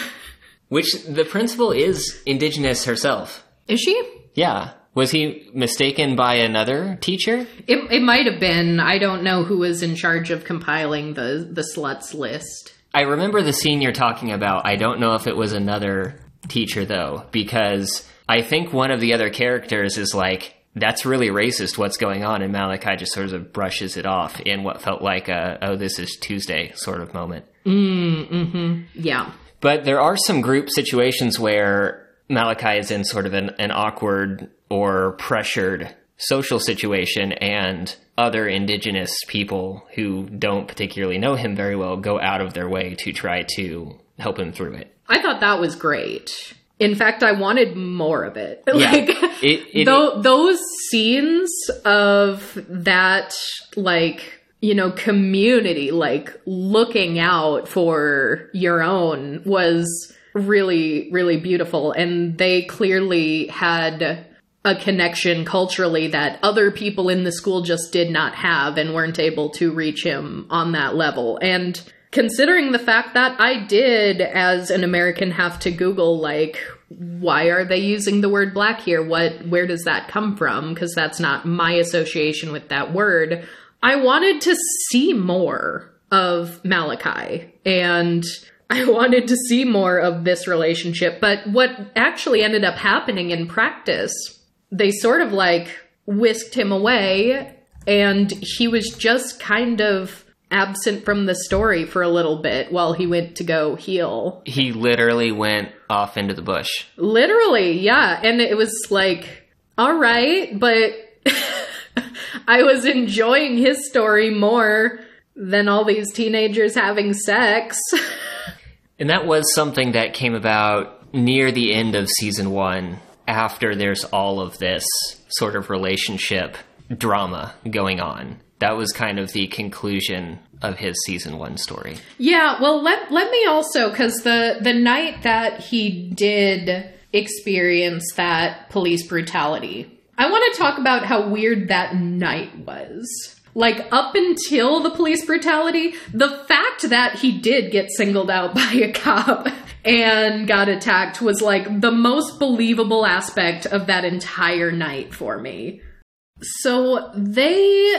Which the principal is indigenous herself. Is she? Yeah. Was he mistaken by another teacher? It, it might have been. I don't know who was in charge of compiling the the sluts list. I remember the scene you're talking about. I don't know if it was another teacher though, because I think one of the other characters is like, "That's really racist. What's going on?" And Malachi just sort of brushes it off in what felt like a "Oh, this is Tuesday" sort of moment. Mm, mm-hmm. Yeah. But there are some group situations where Malachi is in sort of an, an awkward or pressured social situation, and other indigenous people who don't particularly know him very well go out of their way to try to help him through it. I thought that was great. In fact, I wanted more of it. Yeah. Like It- it- tho- those scenes of that, like you know, community, like looking out for your own, was really, really beautiful, and they clearly had a connection culturally that other people in the school just did not have and weren't able to reach him on that level. And considering the fact that I did, as an American, have to Google, like, why are they using the word black here? What, where does that come from? Because that's not my association with that word. I wanted to see more of Malachi and I wanted to see more of this relationship. But what actually ended up happening in practice they sort of like whisked him away and he was just kind of absent from the story for a little bit while he went to go heal. He literally went off into the bush. Literally, yeah. And it was like, all right, but I was enjoying his story more than all these teenagers having sex. And that was something that came about near the end of season one, after there's all of this sort of relationship drama going on. That was kind of the conclusion of his season one story. Yeah, well let let me also cuz the the night that he did experience that police brutality. I want to talk about how weird that night was. Like up until the police brutality, the fact that he did get singled out by a cop and got attacked was like the most believable aspect of that entire night for me. So they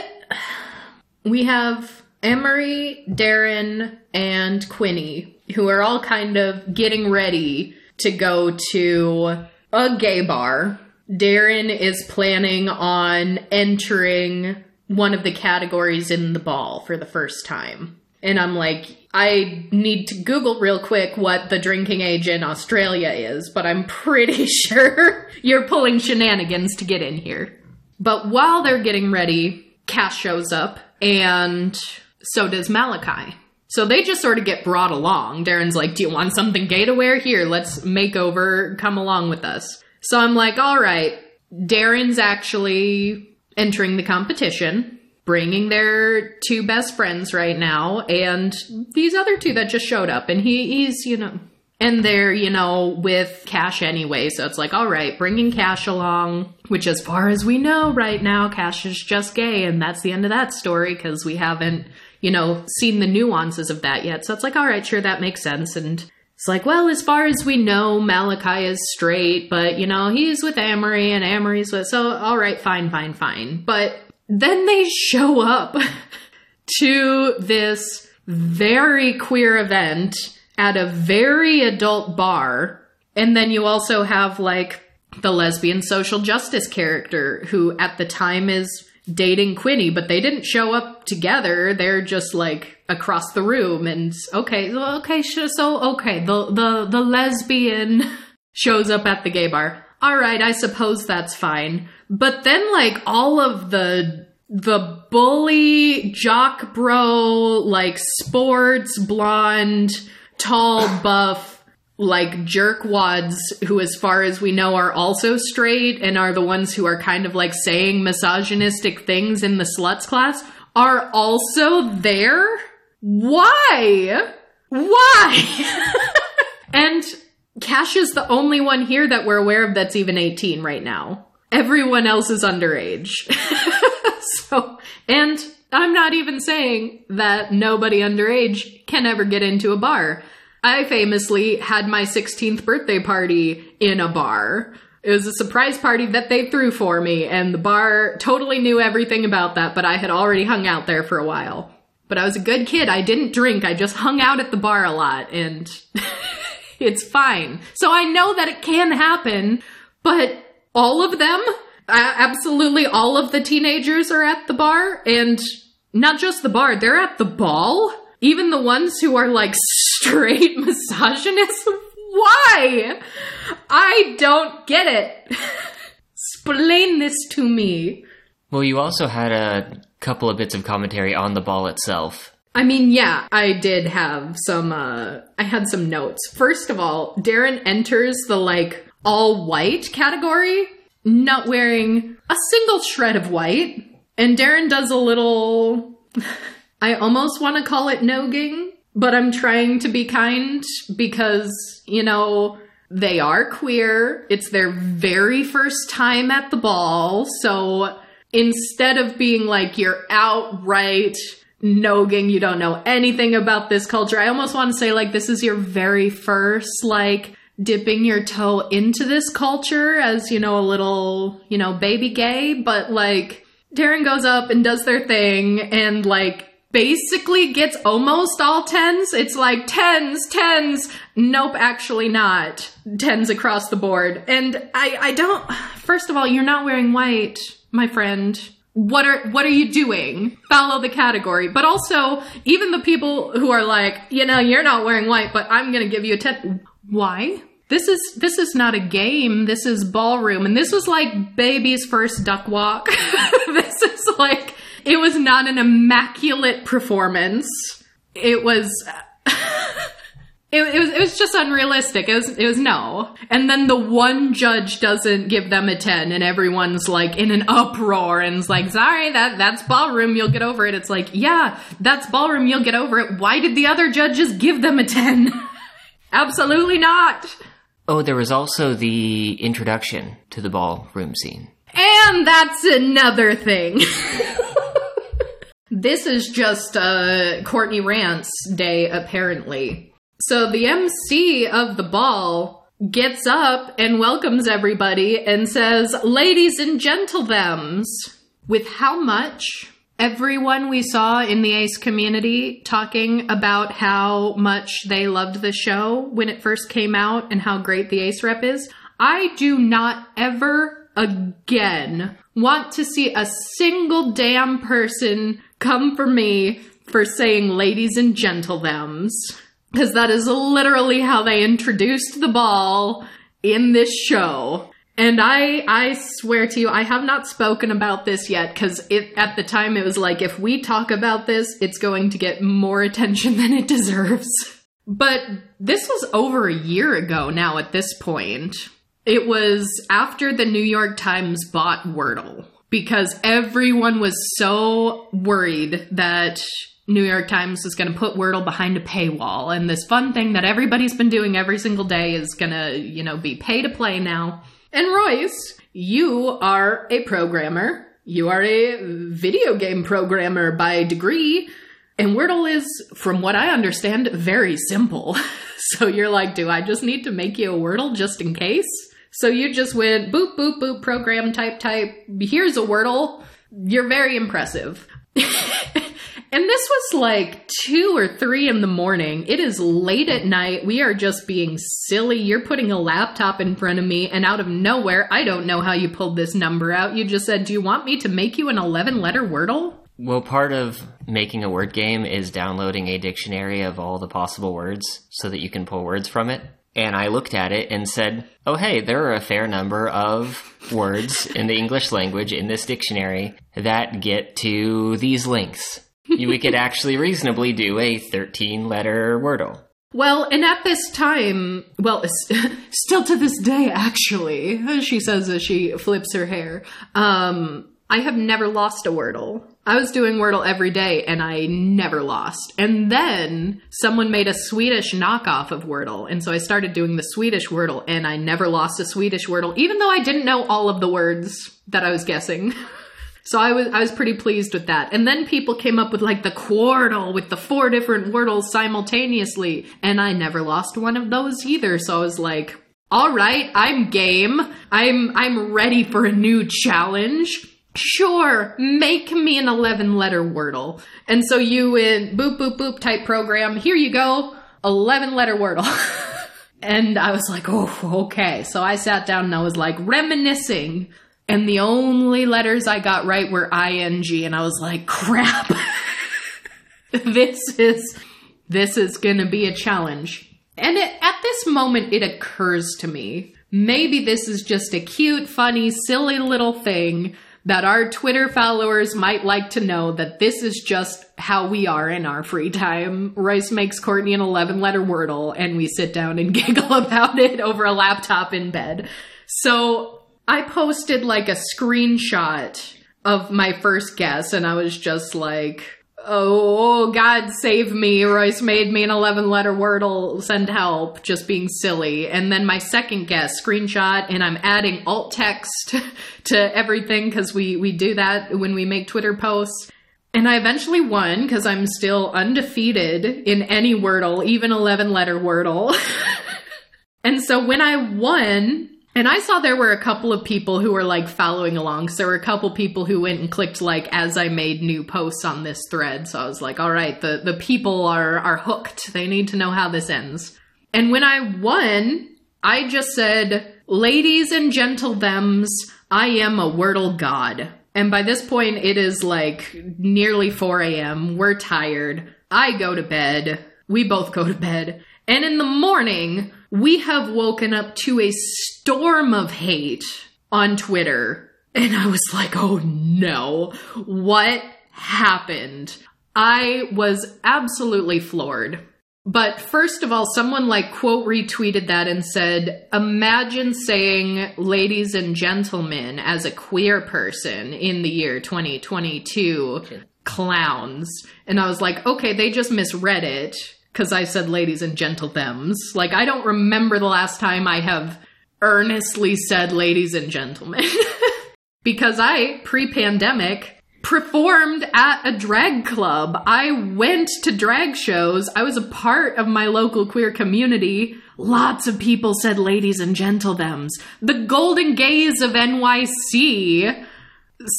we have Amerie, Darren, and Quinni, who are all kind of getting ready to go to a gay bar. Darren is planning on entering one of the categories in the ball for the first time. And I'm like, I need to Google real quick what the drinking age in Australia is, but I'm pretty sure you're pulling shenanigans to get in here. But while they're getting ready, Cash shows up and So does Malachi. So they just sort of get brought along. Darren's like, Do you want something gay to wear? Here, let's make over, come along with us. So I'm like, All right, Darren's actually entering the competition, bringing their two best friends right now, and these other two that just showed up. And he, he's, you know, and they're, you know, with Cash anyway. So it's like, all right, bringing Cash along, which as far as we know right now, Cash is just gay. And that's the end of that story because we haven't you know, seen the nuances of that yet. So it's like, all right, sure, that makes sense. And it's like, well, as far as we know, Malachi is straight, but you know, he's with Amerie and Amerie's with, so all right, fine, fine, fine. But then they show up to this very queer event at a very adult bar. And then you also have like the lesbian social justice character who at the time is dating Quinni, but they didn't show up together. They're just like across the room and okay, okay, so okay, the the the lesbian shows up at the gay bar. All right, I suppose that's fine. But then like all of the the bully jock bro like sports blonde tall buff like jerkwads who as far as we know are also straight and are the ones who are kind of like saying misogynistic things in the sluts class are also there? Why? Why? And Cash is the only one here that we're aware of that's even 18 right now everyone else is underage so and i'm not even saying that nobody underage can ever get into a bar I famously had my 16th birthday party in a bar. It was a surprise party that they threw for me, and the bar totally knew everything about that, but I had already hung out there for a while. But I was a good kid. I didn't drink. I just hung out at the bar a lot, and it's fine. So I know that it can happen, but all of them, absolutely all of the teenagers are at the bar, and not just the bar, they're at the ball. Even the ones who are like straight misogynists. Why? I don't get it. Explain this to me. Well, you also had a couple of bits of commentary on the ball itself. I mean, yeah, I did have some, uh, I had some notes. First of all, Darren enters the like all white category, not wearing a single shred of white. And Darren does a little, I almost want to call it nogging, but I'm trying to be kind because, you know, they are queer. It's their very first time at the ball. So instead of being like you're outright nogging, you don't know anything about this culture, I almost want to say like this is your very first, like, dipping your toe into this culture as, you know, a little, you know, baby gay, but like, Darren goes up and does their thing and like basically gets almost all tens. It's like tens, tens. Nope, actually not. Tens across the board. And I, I don't, first of all, you're not wearing white, my friend. What are, what are you doing? Follow the category. But also, even the people who are like, you know, you're not wearing white, but I'm gonna give you a ten. Why? This is this is not a game. This is ballroom, and this was like baby's first duck walk. this is like it was not an immaculate performance. It was. It, it, was it was just unrealistic. It was it was no. And then the one judge doesn't give them a ten, and everyone's like in an uproar and is like, "Sorry, that that's ballroom. You'll get over it." It's like, yeah, that's ballroom. You'll get over it. Why did the other judges give them a ten? Absolutely not. Oh, there was also the introduction to the ballroom scene. And that's another thing. This is just uh, Courtney Rance Day, apparently. So the MC of the ball gets up and welcomes everybody and says, Ladies and gentlethems, with how much everyone we saw in the Ace community talking about how much they loved the show when it first came out and how great the Ace rep is, I do not ever again want to see a single damn person come for me for saying ladies and gentlethems. Because that is literally how they introduced the ball in this show. And I I swear to you, I have not spoken about this yet because at the time it was like if we talk about this, it's going to get more attention than it deserves. But this was over a year ago now at this point. It was after the New York Times bought Wordle because everyone was so worried that New York Times is going to put Wordle behind a paywall and this fun thing that everybody's been doing every single day is going to, you know, be pay to play now. And Royce, you are a programmer. You are a video game programmer by degree. And Wordle is, from what I understand, very simple. so you're like, do I just need to make you a Wordle just in case? So you just went boop, boop, boop, program, type, type. Here's a Wordle. You're very impressive. And this was like two or three in the morning. It is late at night. We are just being silly. You're putting a laptop in front of me, and out of nowhere, I don't know how you pulled this number out. You just said, Do you want me to make you an 11 letter Wordle? Well, part of making a word game is downloading a dictionary of all the possible words so that you can pull words from it. And I looked at it and said, oh, hey, there are a fair number of words in the English language in this dictionary that get to these lengths. we could actually reasonably do a 13 letter Wordle. Well, and at this time, well, still to this day, actually, she says as she flips her hair, um, I have never lost a Wordle. I was doing Wordle every day and I never lost. And then someone made a Swedish knockoff of Wordle. And so I started doing the Swedish Wordle and I never lost a Swedish Wordle, even though I didn't know all of the words that I was guessing. So I was I was pretty pleased with that. And then people came up with like the Quordle with the four different Wordles simultaneously, and I never lost one of those either. So I was like, "All right, I'm game. I'm I'm ready for a new challenge." Sure, make me an 11 letter Wordle. And so you in boop, boop, boop type program, here you go, 11 letter Wordle. and I was like, oh, okay. So I sat down and I was like reminiscing. And the only letters I got right were ing. And I was like, crap. this is, this is gonna be a challenge. And it, at this moment, it occurs to me maybe this is just a cute, funny, silly little thing that our Twitter followers might like to know that this is just how we are in our free time. Royce makes Courtney an 11 letter Wordle and we sit down and giggle about it over a laptop in bed. So I posted like a screenshot of my first guess and I was just like, Oh, God save me. Royce made me an 11 letter Wordle, send help, just being silly. And then my second guess, screenshot, and I'm adding alt text to everything because we, we do that when we make Twitter posts. And I eventually won because I'm still undefeated in any Wordle, even 11 letter Wordle. and so when I won, and I saw there were a couple of people who were like following along. So there were a couple people who went and clicked like as I made new posts on this thread. So I was like, all right, the, the people are, are hooked. They need to know how this ends. And when I won, I just said, ladies and gentle thems, I am a Wordle god. And by this point, it is like nearly 4 a.m. We're tired. I go to bed. We both go to bed. And in the morning, we have woken up to a storm of hate on Twitter. And I was like, oh no, what happened? I was absolutely floored. But first of all, someone like quote retweeted that and said, Imagine saying ladies and gentlemen as a queer person in the year 2022. Clowns. And I was like, okay, they just misread it because I said ladies and gentle thems. Like, I don't remember the last time I have earnestly said ladies and gentlemen. because I, pre pandemic, performed at a drag club. I went to drag shows. I was a part of my local queer community. Lots of people said ladies and gentle thems. The Golden Gays of NYC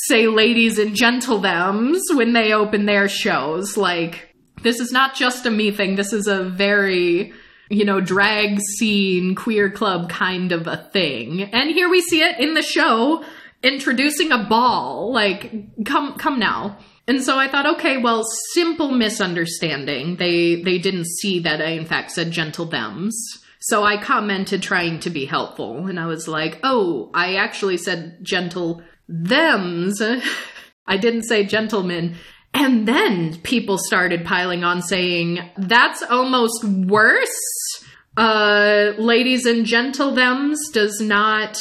say ladies and gentle thems when they open their shows. Like, this is not just a me thing. This is a very, you know, drag scene, queer club kind of a thing. And here we see it in the show introducing a ball. Like, come, come now. And so I thought, okay, well, simple misunderstanding. They they didn't see that I in fact said gentle thems. So I commented trying to be helpful, and I was like, oh, I actually said gentle thems. I didn't say gentlemen. And then people started piling on saying, that's almost worse. Uh, ladies and gentle thems does not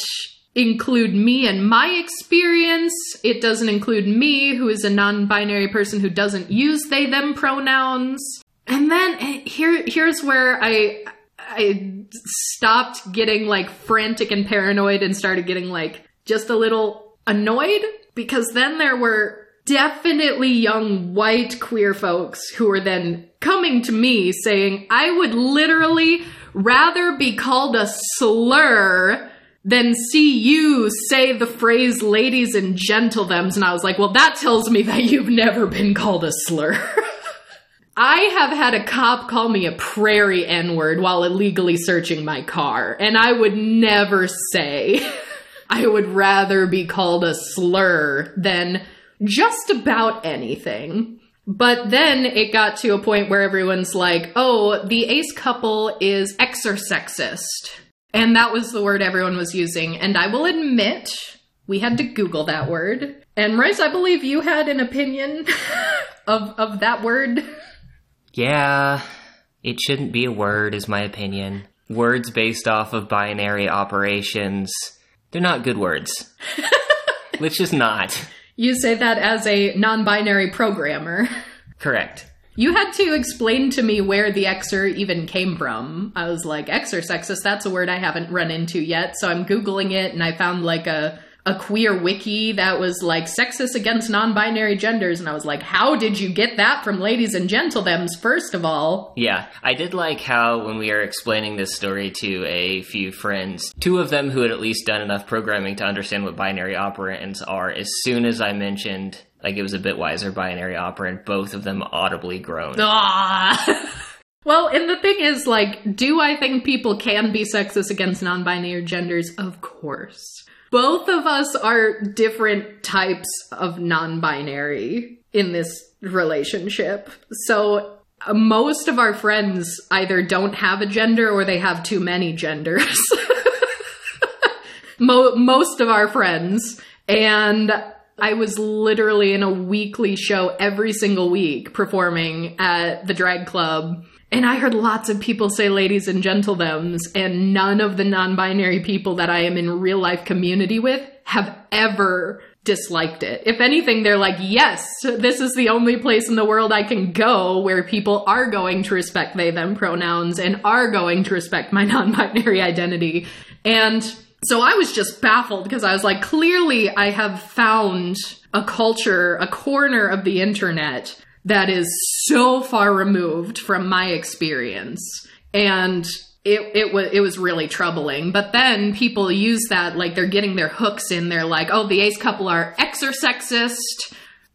include me and my experience. It doesn't include me, who is a non binary person who doesn't use they them pronouns. And then eh, here, here's where I, I stopped getting like frantic and paranoid and started getting like just a little annoyed because then there were definitely young white queer folks who are then coming to me saying, I would literally rather be called a slur than see you say the phrase ladies and gentlethems. And I was like, well, that tells me that you've never been called a slur. I have had a cop call me a prairie N word while illegally searching my car, and I would never say I would rather be called a slur than just about anything. But then it got to a point where everyone's like, oh, the ace couple is exorsexist. And that was the word everyone was using. And I will admit, we had to Google that word. And Royce, I believe you had an opinion of, of that word. Yeah, it shouldn't be a word, is my opinion. Words based off of binary operations, they're not good words. Let's just not. You say that as a non binary programmer. Correct. You had to explain to me where the XOR even came from. I was like, XOR sexist, that's a word I haven't run into yet. So I'm Googling it and I found like a a queer wiki that was like sexist against non-binary genders and i was like how did you get that from ladies and gentlethems first of all yeah i did like how when we were explaining this story to a few friends two of them who had at least done enough programming to understand what binary operands are as soon as i mentioned like it was a bitweiser binary operand both of them audibly groaned ah. Well, and the thing is, like, do I think people can be sexist against non binary genders? Of course both of us are different types of non binary in this relationship. So uh, most of our friends either don't have a gender or they have too many genders. Mo- most of our friends. And I was literally in a weekly show every single week performing at the drag club and I heard lots of people say ladies and gentlethems, and none of the non binary people that I am in real life community with have ever disliked it. If anything, they're like, yes, this is the only place in the world I can go where people are going to respect they, them pronouns and are going to respect my non binary identity. And so I was just baffled because I was like, clearly I have found a culture, a corner of the internet that is so far removed from my experience. And it, it was it was really troubling. But then people use that like they're getting their hooks in. They're like, oh, the ace couple are exorsexist.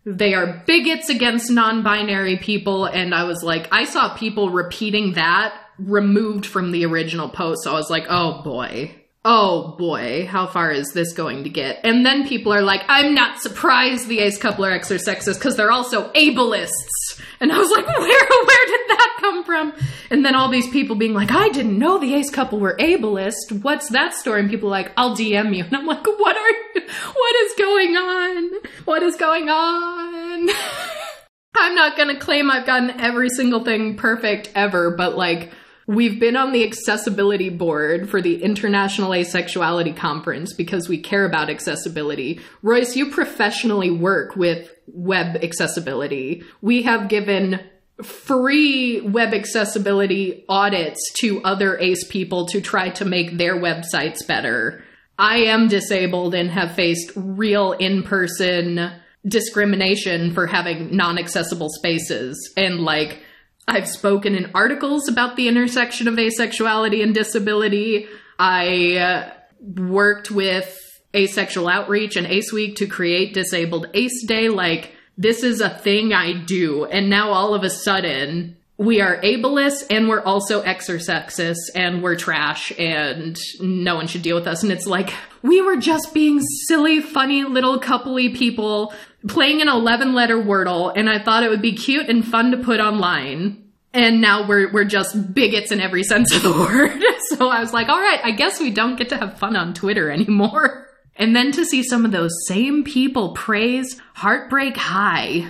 They are bigots against non-binary people. And I was like, I saw people repeating that removed from the original post. So I was like, oh boy oh boy, how far is this going to get? And then people are like, I'm not surprised the ace couple are exorsexist because they're also ableists. And I was like, where, where did that come from? And then all these people being like, I didn't know the ace couple were ableist. What's that story? And people are like, I'll DM you. And I'm like, what are you, what is going on? What is going on? I'm not gonna claim I've gotten every single thing perfect ever, but like, We've been on the accessibility board for the International Asexuality Conference because we care about accessibility. Royce, you professionally work with web accessibility. We have given free web accessibility audits to other ACE people to try to make their websites better. I am disabled and have faced real in person discrimination for having non accessible spaces. And like, I've spoken in articles about the intersection of asexuality and disability. I uh, worked with Asexual Outreach and Ace Week to create Disabled Ace Day. Like, this is a thing I do. And now all of a sudden, we are ableist and we're also exorsexist and we're trash and no one should deal with us. And it's like, we were just being silly, funny little coupley people playing an 11 letter Wordle and I thought it would be cute and fun to put online. and now we're we're just bigots in every sense of the word. so I was like, all right, I guess we don't get to have fun on Twitter anymore. And then to see some of those same people praise Heartbreak High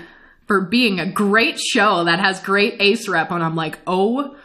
for being a great show that has great ace rep, and I'm like, oh.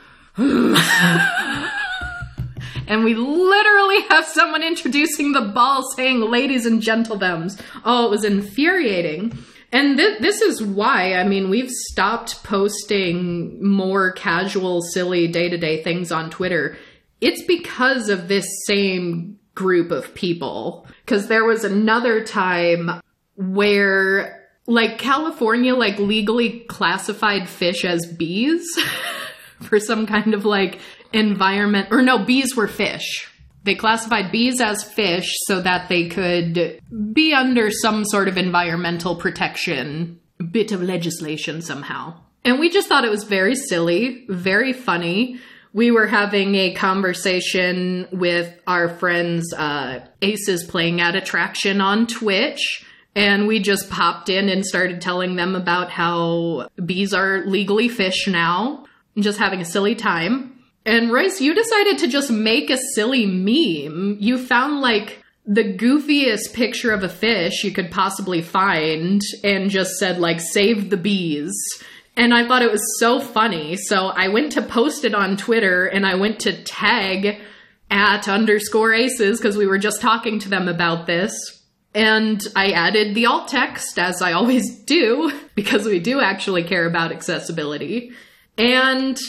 And we literally have someone introducing the ball saying ladies and gentlethems. Oh, it was infuriating. And th- this is why, I mean, we've stopped posting more casual, silly day to day things on Twitter. It's because of this same group of people. Because there was another time where, like, California, like, legally classified fish as bees for some kind of, like, environment. Or no, bees were fish they classified bees as fish so that they could be under some sort of environmental protection bit of legislation somehow. And we just thought it was very silly, very funny. We were having a conversation with our friends, uh, Aces playing at Attraction on Twitch. And we just popped in and started telling them about how bees are legally fish now, and just having a silly time. And Royce, you decided to just make a silly meme. You found like the goofiest picture of a fish you could possibly find and just said like save the bees. And I thought it was so funny. So I went to post it on Twitter and I went to tag at underscore aces because we were just talking to them about this. And I added the alt text as I always do because we do actually care about accessibility. And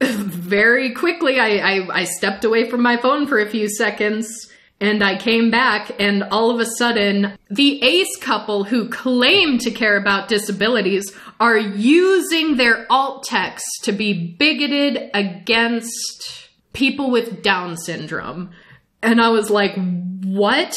very quickly, I, I, I stepped away from my phone for a few seconds and I came back, and all of a sudden, the ace couple who claim to care about disabilities are using their alt text to be bigoted against people with Down syndrome. And I was like, what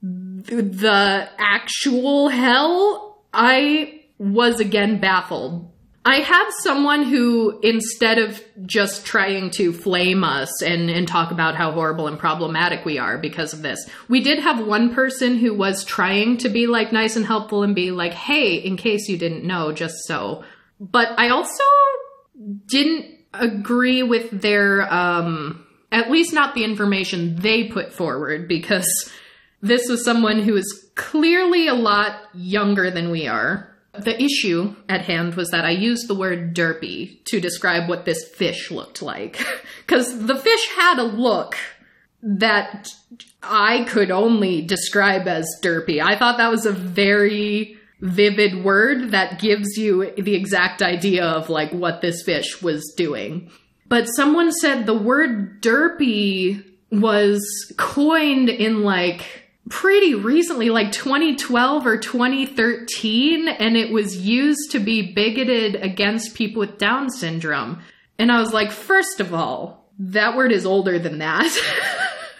the actual hell? I was again baffled I have someone who, instead of just trying to flame us and, and talk about how horrible and problematic we are because of this, we did have one person who was trying to be like nice and helpful and be like, hey, in case you didn't know, just so. But I also didn't agree with their, um, at least not the information they put forward because this was someone who is clearly a lot younger than we are the issue at hand was that I used the word derpy to describe what this fish looked like. Because the fish had a look that I could only describe as derpy. I thought that was a very vivid word that gives you the exact idea of like what this fish was doing. But someone said the word derpy was coined in like pretty recently, like 2012 or 2013, and it was used to be bigoted against people with Down syndrome. And I was like, first of all, that word is older than that.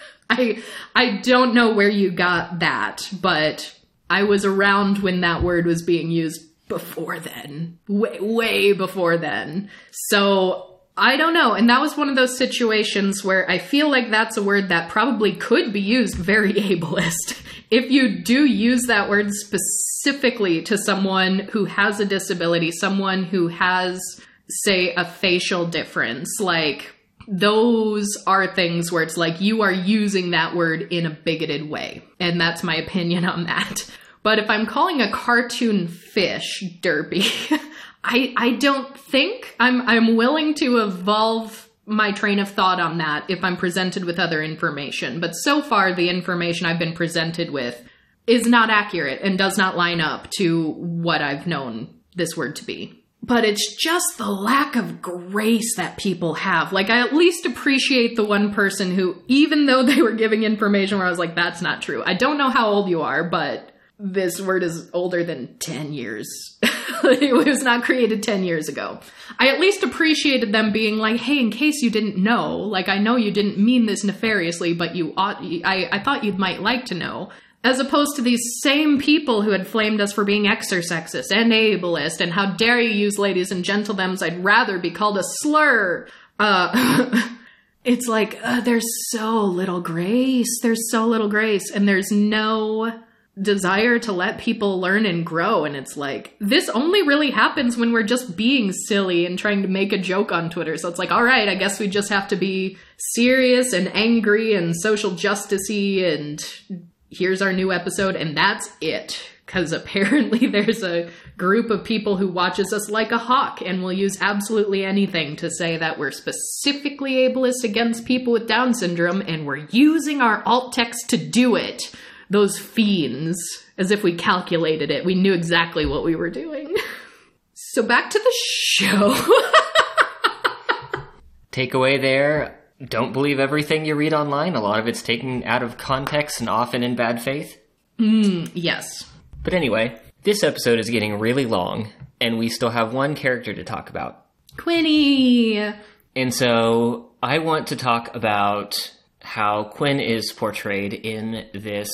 I I don't know where you got that, but I was around when that word was being used before then. Way way before then. So I don't know. And that was one of those situations where I feel like that's a word that probably could be used very ableist. if you do use that word specifically to someone who has a disability, someone who has, say, a facial difference, like those are things where it's like you are using that word in a bigoted way. And that's my opinion on that. But if I'm calling a cartoon fish derpy, I I don't think I'm I'm willing to evolve my train of thought on that if I'm presented with other information. But so far the information I've been presented with is not accurate and does not line up to what I've known this word to be. But it's just the lack of grace that people have. Like, I at least appreciate the one person who, even though they were giving information where I was like, that's not true. I don't know how old you are, but this word is older than 10 years. it was not created 10 years ago. I at least appreciated them being like, hey, in case you didn't know, like, I know you didn't mean this nefariously, but you ought, I, I thought you might like to know. As opposed to these same people who had flamed us for being exor-sexist and ableist, and how dare you use ladies and gentlethems, I'd rather be called a slur. Uh, it's like, uh, there's so little grace. There's so little grace, and there's no desire to let people learn and grow. And it's like, this only really happens when we're just being silly and trying to make a joke on Twitter. So it's like, all right, I guess we just have to be serious and angry and social justicey and here's our new episode and that's it because apparently there's a group of people who watches us like a hawk and will use absolutely anything to say that we're specifically ableist against people with Down syndrome and we're using our alt text to do it. Those fiends, as if we calculated it. We knew exactly what we were doing. so back to the show. Takeaway there don't believe everything you read online. A lot of it's taken out of context and often in bad faith. Mm, yes. But anyway, this episode is getting really long, and we still have one character to talk about. Quinni! And so I want to talk about how Quinn is portrayed in this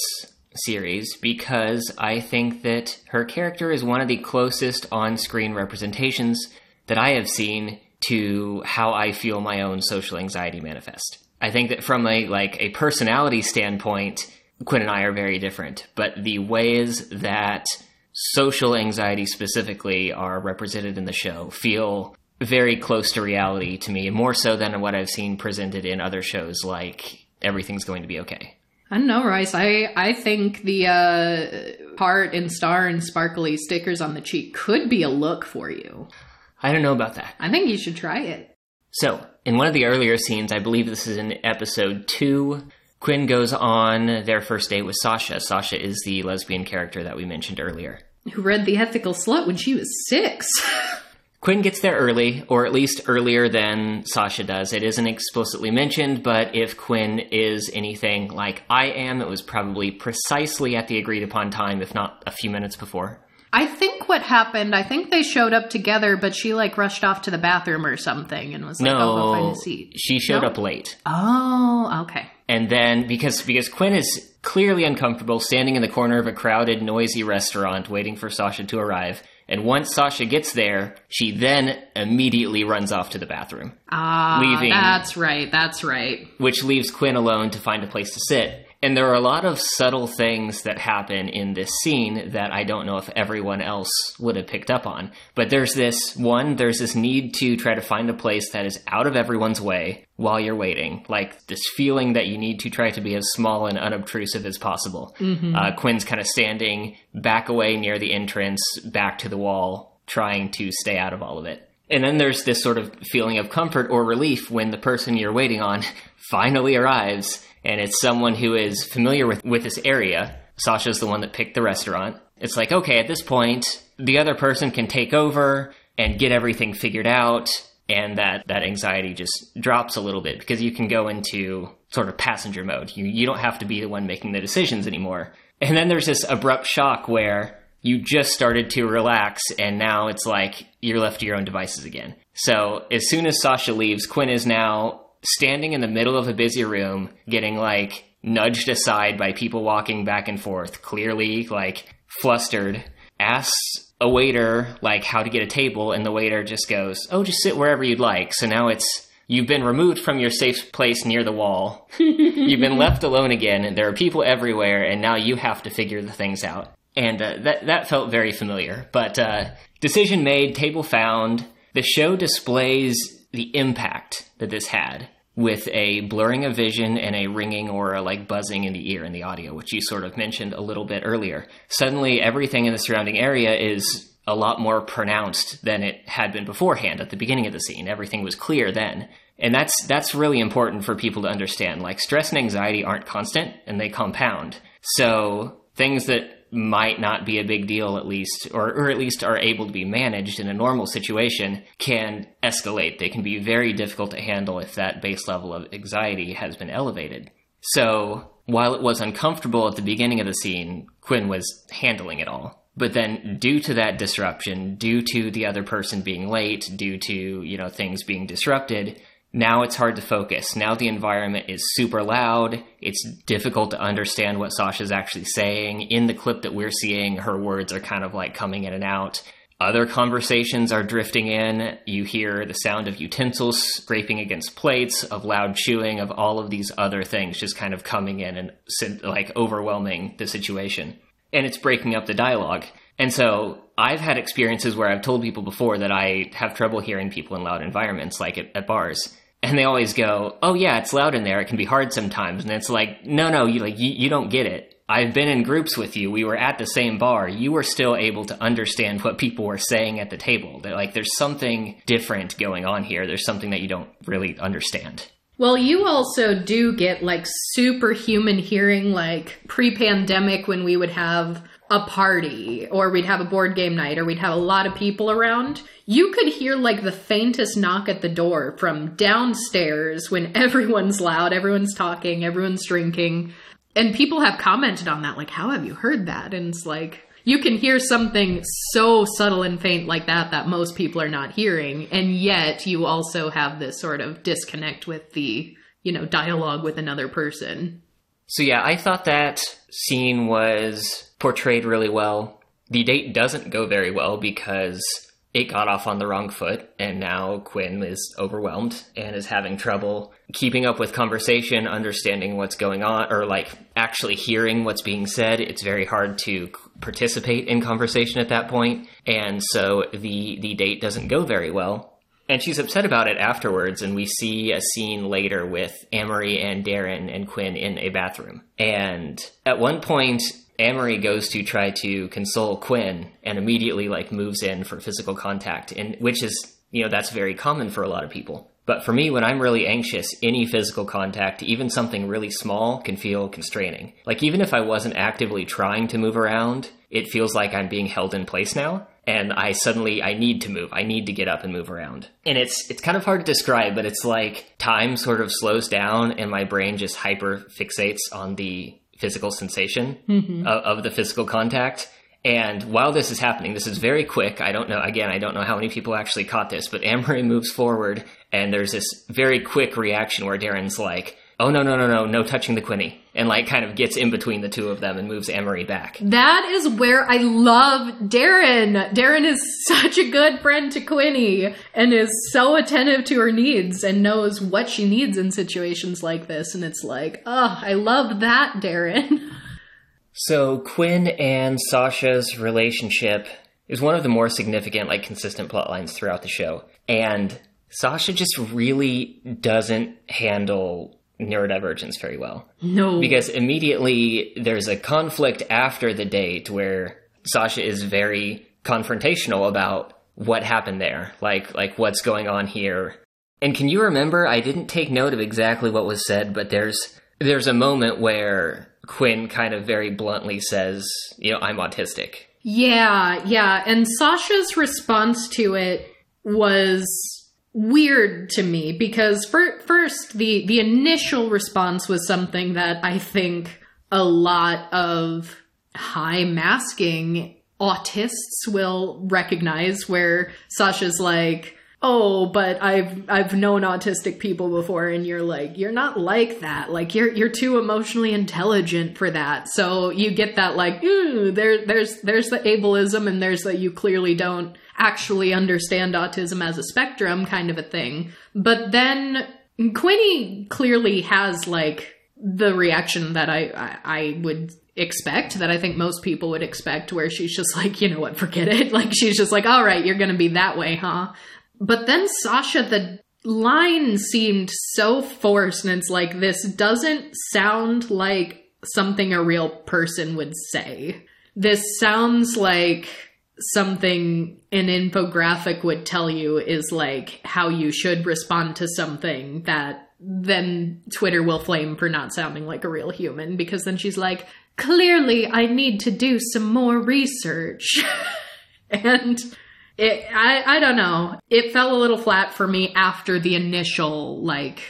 series because I think that her character is one of the closest on screen representations that I have seen to how I feel my own social anxiety manifest. I think that from a like a personality standpoint, Quinn and I are very different, but the ways that social anxiety specifically are represented in the show feel very close to reality to me, more so than what I've seen presented in other shows like Everything's Going to Be Okay. I don't know, Royce. I, I think the uh, heart and star and sparkly stickers on the cheek could be a look for you. I don't know about that. I think you should try it. So, in one of the earlier scenes, I believe this is in episode two, Quinn goes on their first date with Sasha. Sasha is the lesbian character that we mentioned earlier. Who read The Ethical Slut when she was six. Quinn gets there early, or at least earlier than Sasha does. It isn't explicitly mentioned, but if Quinn is anything like I am, it was probably precisely at the agreed upon time, if not a few minutes before. I think what happened, I think they showed up together, but she like rushed off to the bathroom or something and was like, no, "I'll go find a seat." She showed No? up late. Oh, okay. And then because because Quinn is clearly uncomfortable standing in the corner of a crowded, noisy restaurant waiting for Sasha to arrive. And once Sasha gets there, she then immediately runs off to the bathroom, Ah, Leaving- that's right. That's right. which leaves Quinn alone to find a place to sit. And there are a lot of subtle things that happen in this scene that I don't know if everyone else would have picked up on. But there's this one, there's this need to try to find a place that is out of everyone's way while you're waiting. Like this feeling that you need to try to be as small and unobtrusive as possible. Uh, Quinn's kind of standing back away near the entrance, back to the wall, trying to stay out of all of it. And then there's this sort of feeling of comfort or relief when the person you're waiting on finally arrives and it's someone who is familiar with, with this area. Sasha's the one that picked the restaurant. It's like, okay, at this point, the other person can take over and get everything figured out, and that, that anxiety just drops a little bit because you can go into sort of passenger mode. You, you don't have to be the one making the decisions anymore. And then there's this abrupt shock where you just started to relax and now it's like you're left to your own devices again. So as soon as Sasha leaves, Quinn is now standing in the middle of a busy room, getting like nudged aside by people walking back and forth, clearly like flustered, asks a waiter like how to get a table and the waiter just goes, "Oh, just sit wherever you'd like." So now it's you've been removed from your safe place near the wall. you've been left alone again and there are people everywhere and now you have to figure the things out. And uh, that that felt very familiar. But uh, decision made, table found. The show displays the impact that this had with a blurring of vision and a ringing or a like buzzing in the ear in the audio, which you sort of mentioned a little bit earlier. Suddenly, everything in the surrounding area is a lot more pronounced than it had been beforehand at the beginning of the scene. Everything was clear then. And that's that's really important for people to understand. Like stress and anxiety aren't constant and they compound. So things that might not be a big deal at least or, or at least are able to be managed in a normal situation can escalate. They can be very difficult to handle if that base level of anxiety has been elevated. So while it was uncomfortable at the beginning of the scene quinn was handling it all. But then due to that disruption due to the other person being late due to you know things being disrupted now it's hard to focus. Now the environment is super loud. It's difficult to understand what Sasha's actually saying. In the clip that we're seeing, her words are kind of like coming in and out. Other conversations are drifting in. You hear the sound of utensils scraping against plates, of loud chewing, of all of these other things just kind of coming in and like overwhelming the situation. and it's breaking up the dialogue. And so I've had experiences where I've told people before that I have trouble hearing people in loud environments, like at, at bars. And they always go, "Oh yeah, it's loud in there. It can be hard sometimes." And it's like, "No, no, you like you, you don't get it. I've been in groups with you. We were at the same bar. You were still able to understand what people were saying at the table. They're like there's something different going on here. There's something that you don't really understand." Well, you also do get like superhuman hearing, like pre pandemic when we would have a party or we'd have a board game night or we'd have a lot of people around. You could hear like the faintest knock at the door from downstairs when everyone's loud, everyone's talking, everyone's drinking. And people have commented on that, like, how have you heard that? And it's like, you can hear something so subtle and faint like that that most people are not hearing and yet you also have this sort of disconnect with the you know dialogue with another person so yeah i thought that scene was portrayed really well the date doesn't go very well because it got off on the wrong foot and now quinn is overwhelmed and is having trouble keeping up with conversation understanding what's going on or like actually hearing what's being said it's very hard to participate in conversation at that point, and so the the date doesn't go very well. And she's upset about it afterwards, and we see a scene later with Amerie and Darren and Quinn in a bathroom. And at one point, Amerie goes to try to console Quinn and immediately like moves in for physical contact, and which is you know that's very common for a lot of people. But for me, when I'm really anxious, any physical contact, even something really small, can feel constraining. Like even if I wasn't actively trying to move around, it feels like I'm being held in place now. And I suddenly I need to move. I need to get up and move around. And it's it's kind of hard to describe, but it's like time sort of slows down and my brain just hyper fixates on the physical sensation mm-hmm. of, of the physical contact. And while this is happening, this is very quick. I don't know, again, I don't know how many people actually caught this, but Amerie moves forward and there's this very quick reaction where Darren's like, oh no, no, no, no, no touching the Quinni. And like kind of gets in between the two of them and moves Amerie back. That is where I love Darren. Darren is such a good friend to Quinni and is so attentive to her needs and knows what she needs in situations like this. And it's like, oh, I love that, Darren. So Quinn and Sasha's relationship is one of the more significant, like consistent plot lines throughout the show. And Sasha just really doesn't handle neurodivergence very well. No. Because immediately there's a conflict after the date where Sasha is very confrontational about what happened there. Like like what's going on here. And can you remember I didn't take note of exactly what was said, but there's there's a moment where Quinn kind of very bluntly says, you know, I'm autistic. Yeah, yeah. And Sasha's response to it was weird to me because for, first the the initial response was something that I think a lot of high masking autists will recognize where Sasha's like oh but i've i've known autistic people before and you're like you're not like that like you're you're too emotionally intelligent for that so you get that like ooh there there's there's the ableism and there's that you clearly don't actually understand autism as a spectrum kind of a thing but then Quinni clearly has like the reaction that I, I, I would expect that I think most people would expect where she's just like, you know what, forget it. Like she's just like, all right, you're to be that way, huh? But then Sasha, the line seemed so forced, and it's like, this doesn't sound like something a real person would say. This sounds like something an infographic would tell you is like how you should respond to something that then Twitter will flame for not sounding like a real human because then she's like, clearly I need to do some more research. and it I I don't know. It fell a little flat for me after the initial like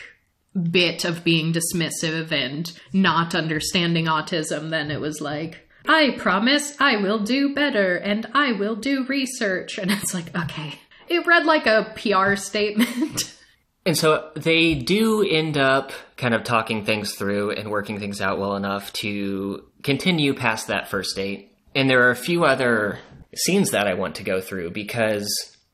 bit of being dismissive and not understanding autism then it was like I promise I will do better and I will do research and it's like okay. It read like a PR statement. And so they do end up kind of talking things through and working things out well enough to continue past that first date. And there are a few other scenes that I want to go through because,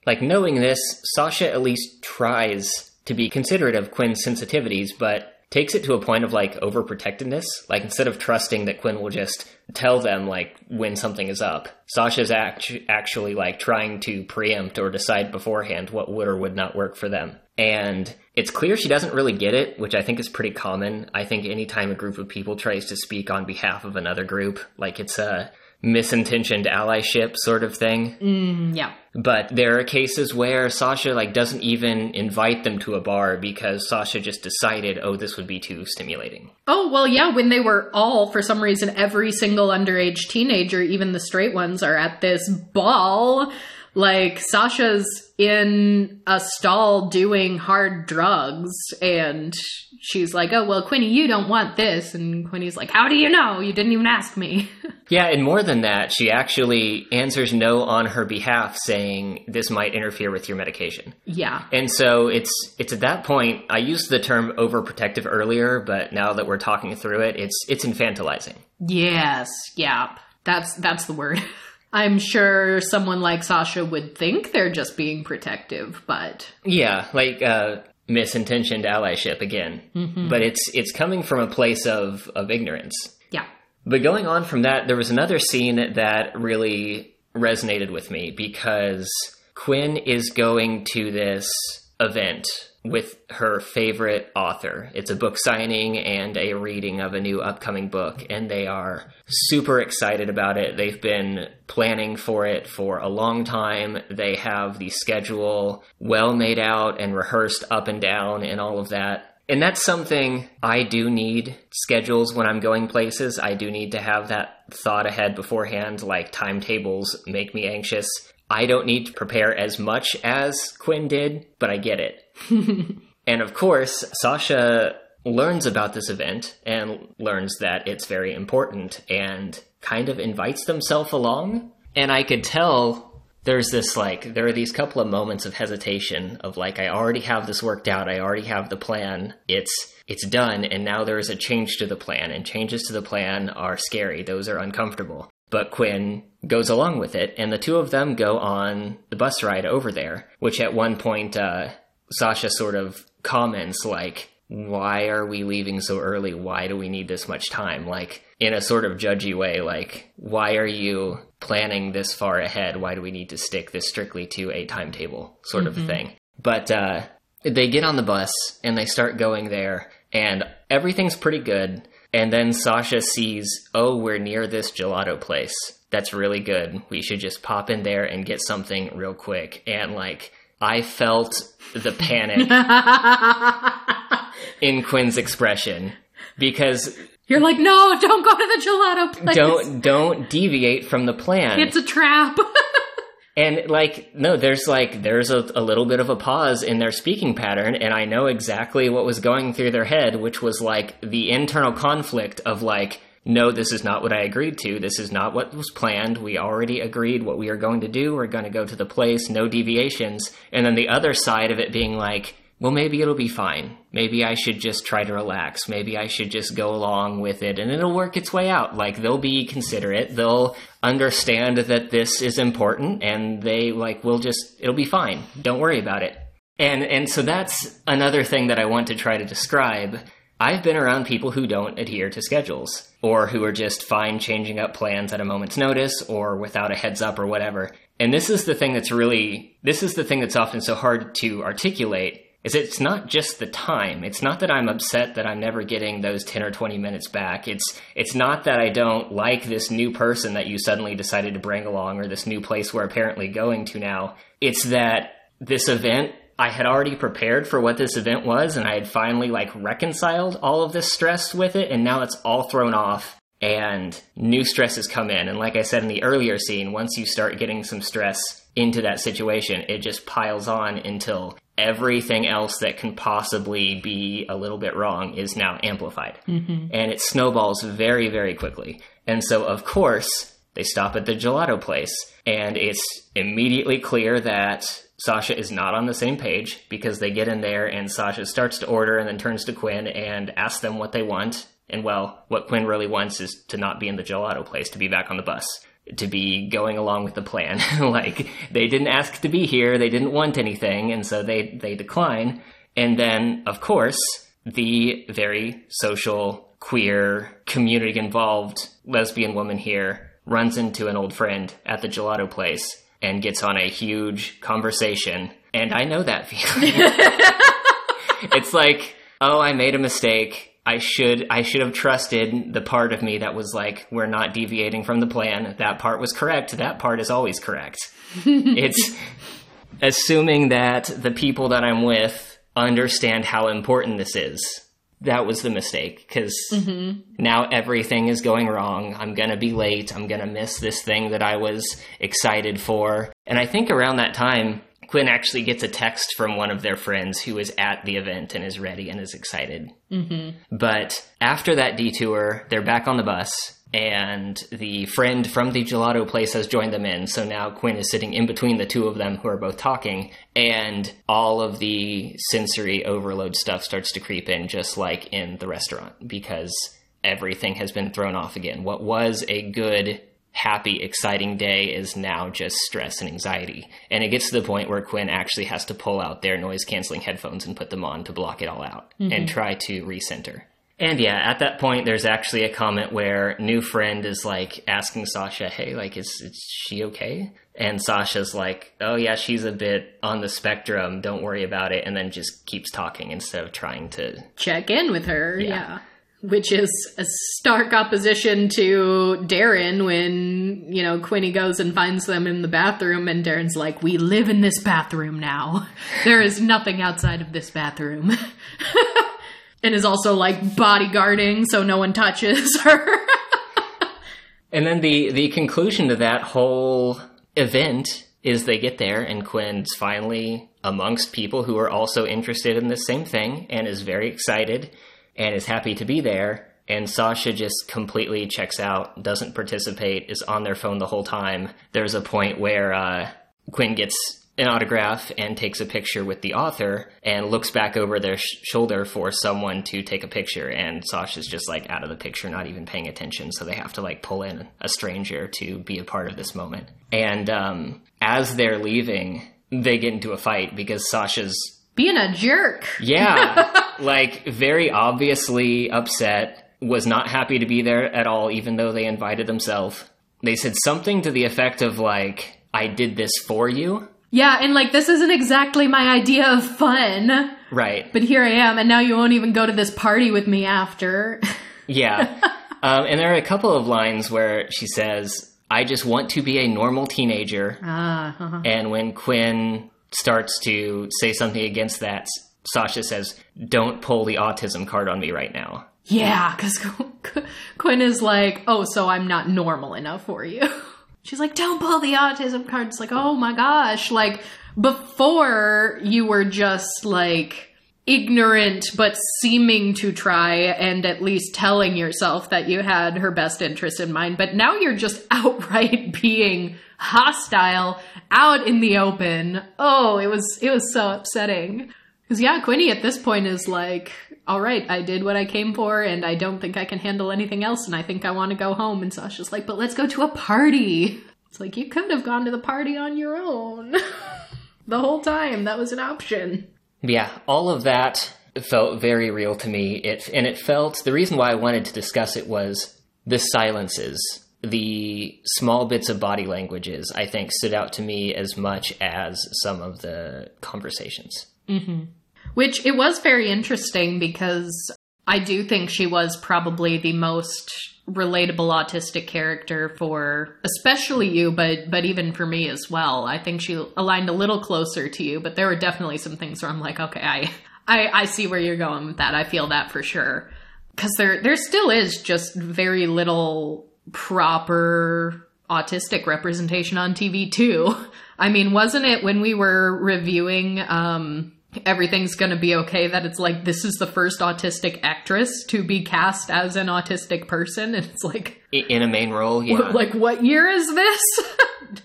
like, knowing this, Sasha at least tries to be considerate of Quinn's sensitivities, but takes it to a point of like overprotectiveness. Like instead of trusting that Quinn will just tell them like when something is up, Sasha's act- actually like trying to preempt or decide beforehand what would or would not work for them. And it's clear she doesn't really get it, which I think is pretty common. I think anytime a group of people tries to speak on behalf of another group, like it's a misintentioned allyship sort of thing. Mm, yeah. But there are cases where Sasha like doesn't even invite them to a bar because Sasha just decided, oh, this would be too stimulating. Oh, well, yeah, when they were all, for some reason, every single underage teenager, even the straight ones, are at this ball. Like, Sasha's in a stall doing hard drugs, and she's like, oh, well, Quinni, you don't want this. And Quinni's like, how do you know? You didn't even ask me. Yeah, and more than that, she actually answers no on her behalf, saying this might interfere with your medication. yeah. And so it's it's at that point. I used the term overprotective earlier, but now that we're talking through it, it's it's infantilizing. Yes, yeah. That's that's the word. I'm sure someone like Sasha would think they're just being protective, but Yeah, like uh, misintentioned allyship again. But it's it's coming from a place of of ignorance. yeah. But going on from that, there was another scene that really resonated with me because Quinn is going to this event with her favorite author. It's a book signing and a reading of a new upcoming book, and they are super excited about it. They've been planning for it for a long time. They have the schedule well made out and rehearsed up and down and all of that. And that's something I do need schedules when I'm going places. I do need to have that thought ahead beforehand, like timetables make me anxious. I don't need to prepare as much as Quinn did, but I get it. and of course, Sasha learns about this event and learns that it's very important and kind of invites themselves along. And I could tell there's this like there are these couple of moments of hesitation of like I already have this worked out, I already have the plan. It's it's done and now there is a change to the plan and changes to the plan are scary. Those are uncomfortable. But Quinn goes along with it and the two of them go on the bus ride over there, which at one point uh Sasha sort of comments like why are we leaving so early? Why do we need this much time? Like, in a sort of judgy way, like, why are you planning this far ahead? Why do we need to stick this strictly to a timetable sort of thing? But uh, they get on the bus and they start going there, and everything's pretty good. And then Sasha sees, oh, we're near this gelato place. That's really good. We should just pop in there and get something real quick. And like, I felt the panic in Quinn's expression because You're like, no, don't go to the gelato place. don't don't deviate from the plan. It's a trap. and like no, there's like there's a, a little bit of a pause in their speaking pattern, and I know exactly what was going through their head, which was like the internal conflict of like. No, this is not what I agreed to. This is not what was planned. We already agreed what we are going to do. We're going to go to the place, no deviations. And then the other side of it being like, well, maybe it'll be fine. Maybe I should just try to relax. Maybe I should just go along with it and it'll work its way out. Like, they'll be considerate. They'll understand that this is important and they, like, will just, it'll be fine. Don't worry about it. And, and so that's another thing that I want to try to describe. I've been around people who don't adhere to schedules or who are just fine changing up plans at a moment's notice or without a heads up or whatever. And this is the thing that's really, this is the thing that's often so hard to articulate is it's not just the time. It's not that I'm upset that I'm never getting those 10 or 20 minutes back. It's it's not that I don't like this new person that you suddenly decided to bring along or this new place we're apparently going to now. It's that this event I had already prepared for what this event was and I had finally like reconciled all of this stress with it and now it's all thrown off and new stresses come in and like I said in the earlier scene once you start getting some stress into that situation it just piles on until everything else that can possibly be a little bit wrong is now amplified. Mm-hmm. And it snowballs very, very quickly. And so, of course, they stop at the gelato place. And it's immediately clear that Sasha is not on the same page because they get in there and Sasha starts to order and then turns to Quinn and asks them what they want. And well, what Quinn really wants is to not be in the gelato place, to be back on the bus to be going along with the plan. like they didn't ask to be here, they didn't want anything, and so they they decline. And then, of course, the very social, queer, community involved lesbian woman here runs into an old friend at the gelato place and gets on a huge conversation. And I know that feeling. it's like, oh, I made a mistake. I should I should have trusted the part of me that was like we're not deviating from the plan. That part was correct. That part is always correct. it's assuming that the people that I'm with understand how important this is. That was the mistake because mm-hmm. now everything is going wrong. I'm going to be late. I'm going to miss this thing that I was excited for. And I think around that time, Quinn actually gets a text from one of their friends who is at the event and is ready and is excited. Mm-hmm. But after that detour, they're back on the bus, and the friend from the gelato place has joined them in. So now Quinn is sitting in between the two of them who are both talking, and all of the sensory overload stuff starts to creep in, just like in the restaurant, because everything has been thrown off again. What was a good happy, exciting day is now just stress and anxiety. And it gets to the point where Quinn actually has to pull out their noise canceling headphones and put them on to block it all out mm-hmm. and try to recenter. And yeah, at that point, there's actually a comment where new friend is like asking Sasha, "Hey, like, is, is she okay?" And Sasha's like, "Oh yeah, she's a bit on the spectrum. Don't worry about it." And then just keeps talking instead of trying to check in with her. yeah. yeah which is a stark opposition to Darren when, you know, Quinni goes and finds them in the bathroom and Darren's like, We live in this bathroom now. There is nothing outside of this bathroom. and is also like bodyguarding so no one touches her. and then the the conclusion to that whole event is they get there and Quinn's finally amongst people who are also interested in the same thing and is very excited and is happy to be there. And Sasha just completely checks out, doesn't participate, is on their phone the whole time. There's a point where uh, Quinn gets an autograph and takes a picture with the author and looks back over their sh- shoulder for someone to take a picture. And Sasha's just like out of the picture not even paying attention. So they have to like pull in a stranger to be a part of this moment. And um, as they're leaving they get into a fight because Sasha's being a jerk. Yeah. Like very obviously upset, was not happy to be there at all, even though they invited themselves. They said something to the effect of like, I did this for you. Yeah, and like this isn't exactly my idea of fun. Right. But here I am, and now you won't even go to this party with me after. yeah. Um, and there are a couple of lines where she says, I just want to be a normal teenager. Ah, uh-huh. And when Quinn starts to say something against that, Sasha says, "Don't pull the autism card on me right now." Yeah, because Quinn is like, "Oh, so I'm not normal enough for you." She's like, "Don't pull the autism card." It's like, "Oh my gosh!" Like before, you were just like ignorant but seeming to try and at least telling yourself that you had her best interest in mind but now you're just outright being hostile out in the open oh it was it was so upsetting because yeah, Quinni at this point is like, all right, I did what I came for, and I don't think I can handle anything else, and I think I want to go home. And Sasha's like, but let's go to a party. It's like you could have gone to the party on your own the whole time. That was an option. Yeah, all of that felt very real to me. It and it felt the reason why I wanted to discuss it was the silences the small bits of body languages I think stood out to me as much as some of the conversations. Mm-hmm. Which it was very interesting because I do think she was probably the most relatable autistic character for especially you but but even for me as well. I think she aligned a little closer to you, but there were definitely some things where I'm like, okay, I I, I see where you're going with that. I feel that for sure. Cuz there there still is just very little proper autistic representation on TV too. I mean, wasn't it when we were reviewing um everything's gonna be okay that it's like this is the first autistic actress to be cast as an autistic person and it's like in a main role? Yeah. like what year is this?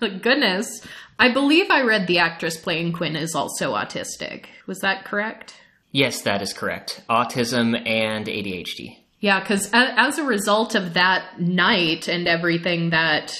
Goodness. I believe i read the actress playing quinn is also autistic. Was that correct? Yes that is correct. Autism and adhd yeah because as a result of that night and everything that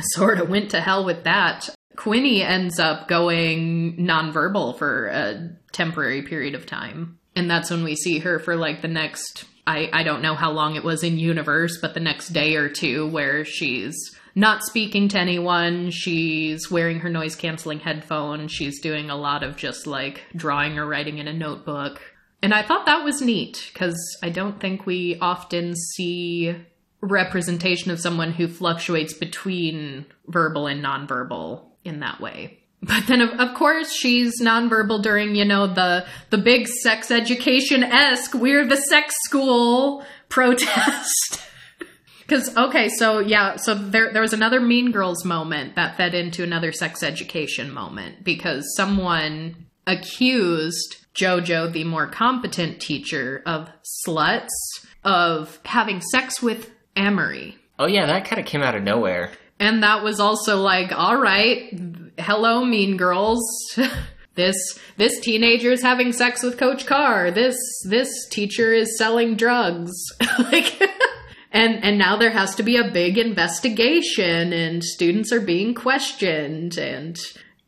sort of went to hell with that Quinni ends up going nonverbal for a temporary period of time. And that's when we see her for like the next I, I don't know how long it was in universe, but the next day or two where she's not speaking to anyone, she's wearing her noise canceling headphones, she's doing a lot of just like drawing or writing in a notebook. And I thought that was neat because I don't think we often see representation of someone who fluctuates between verbal and nonverbal in that way. But then, of, of course, she's nonverbal during, you know, the the big sex education esque "We're the sex school" protest. Because okay, so yeah, so there there was another Mean Girls moment that fed into another sex education moment because someone accused JoJo, the more competent teacher, of sluts, of having sex with Amerie. Oh yeah, that kind of came out of nowhere. And that was also like, all right, hello, mean girls. this this teenager is having sex with Coach Carr. This this teacher is selling drugs. like and and now there has to be a big investigation and students are being questioned and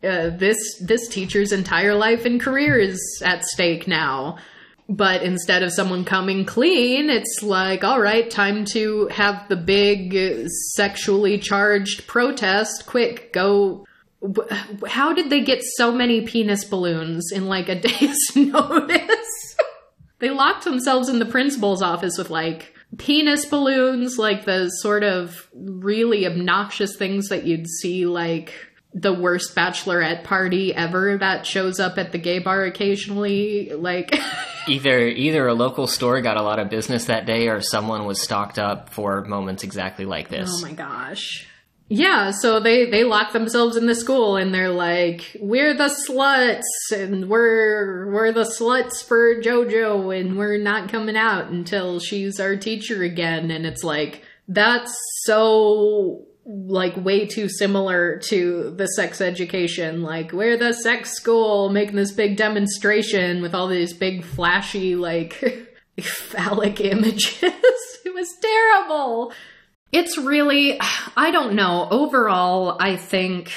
uh, this this teacher's entire life and career is at stake now but instead of someone coming clean, it's like, all right, time to have the big sexually charged protest. Quick, go. How did they get so many penis balloons in like a day's notice? they locked themselves in the principal's office with like penis balloons, like the sort of really obnoxious things that you'd see like the worst bachelorette party ever that shows up at the gay bar occasionally like either either a local store got a lot of business that day or someone was stocked up for moments exactly like this oh my gosh yeah so they they lock themselves in the school and they're like we're the sluts and we're we're the sluts for jojo and we're not coming out until she's our teacher again and it's like that's so like way too similar to the sex education. Like, we're the sex school making this big demonstration with all these big flashy, like, phallic images. it was terrible. It's really, I don't know. Overall, I think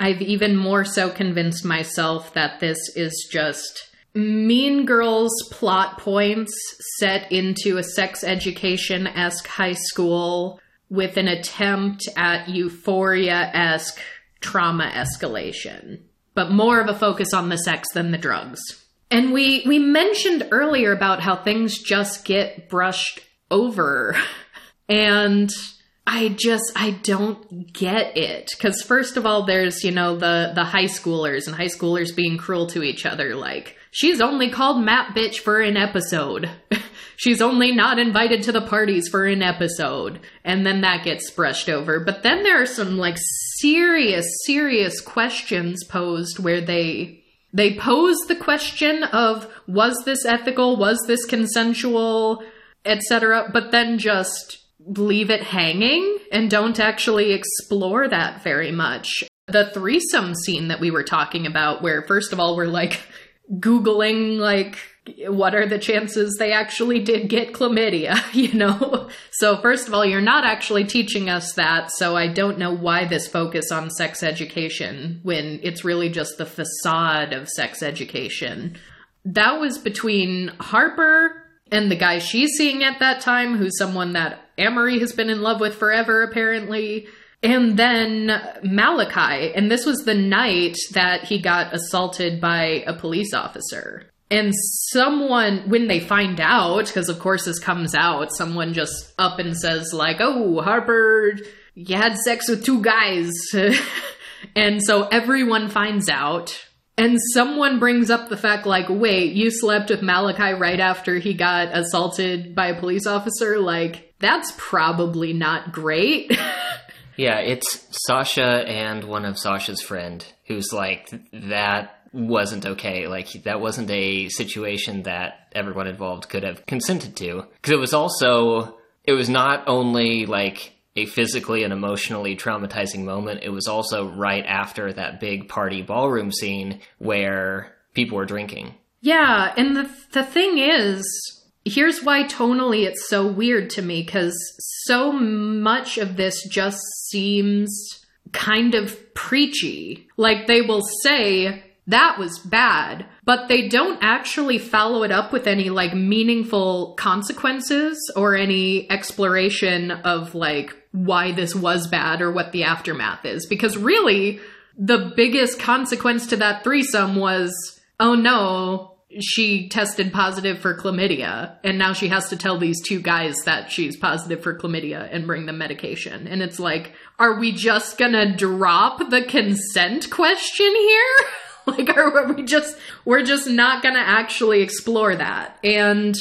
I've even more so convinced myself that this is just Mean Girls plot points set into a sex education esque high school with an attempt at euphoria esque trauma escalation, but more of a focus on the sex than the drugs. And we we mentioned earlier about how things just get brushed over. And I just I don't get it cuz first of all there's, you know, the the high schoolers and high schoolers being cruel to each other like she's only called Map bitch for an episode. she's only not invited to the parties for an episode. And then that gets brushed over. But then there are some like serious, serious questions posed where they they pose the question of was this ethical, was this consensual, etc., but then just leave it hanging and don't actually explore that very much. The threesome scene that we were talking about, where first of all, we're like Googling, like, what are the chances they actually did get chlamydia, you know? So, first of all, you're not actually teaching us that, so I don't know why this focus on sex education when it's really just the facade of sex education. That was between Harper and the guy she's seeing at that time, who's someone that Amerie has been in love with forever, apparently. And then Malachi, and this was the night that he got assaulted by a police officer. And someone, when they find out, because of course this comes out, someone just up and says, like, oh, Harper, you had sex with two guys. and so everyone finds out. And someone brings up the fact, like, wait, you slept with Malachi right after he got assaulted by a police officer? Like, that's probably not great. yeah, it's Sasha and one of Sasha's friend who's like, that wasn't okay. Like, that wasn't a situation that everyone involved could have consented to. Because it was also, it was not only like a physically and emotionally traumatizing moment. It was also right after that big party ballroom scene where people were drinking. Yeah, and the the thing is, here's why tonally it's so weird to me cuz so much of this just seems kind of preachy. Like they will say that was bad. But they don't actually follow it up with any like meaningful consequences or any exploration of like why this was bad or what the aftermath is. Because really, the biggest consequence to that threesome was, oh no, she tested positive for chlamydia and now she has to tell these two guys that she's positive for chlamydia and bring them medication. And it's like, are we just gonna drop the consent question here? like, are we just, we're just not gonna actually explore that. And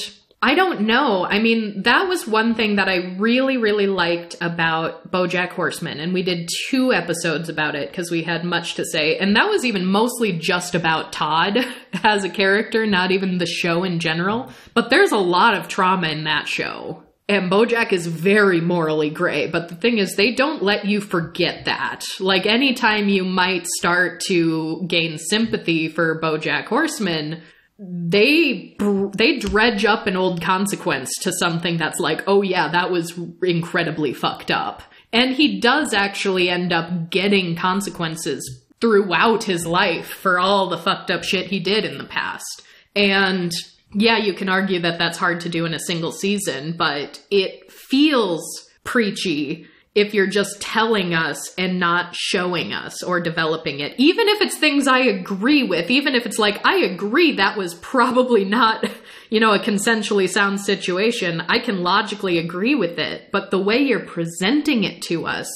I don't know. I mean, that was one thing that I really, really liked about Bojack Horseman. And we did two episodes about it because we had much to say. And that was even mostly just about Todd as a character, not even the show in general. But there's a lot of trauma in that show. And Bojack is very morally gray, but the thing is, they don't let you forget that. Like, anytime you might start to gain sympathy for Bojack Horseman, they they dredge up an old consequence to something that's like, oh yeah, that was incredibly fucked up. And he does actually end up getting consequences throughout his life for all the fucked up shit he did in the past. And yeah, you can argue that that's hard to do in a single season, but it feels preachy if you're just telling us and not showing us or developing it. Even if it's things I agree with, even if it's like, I agree that was probably not, you know, a consensually sound situation, I can logically agree with it. But the way you're presenting it to us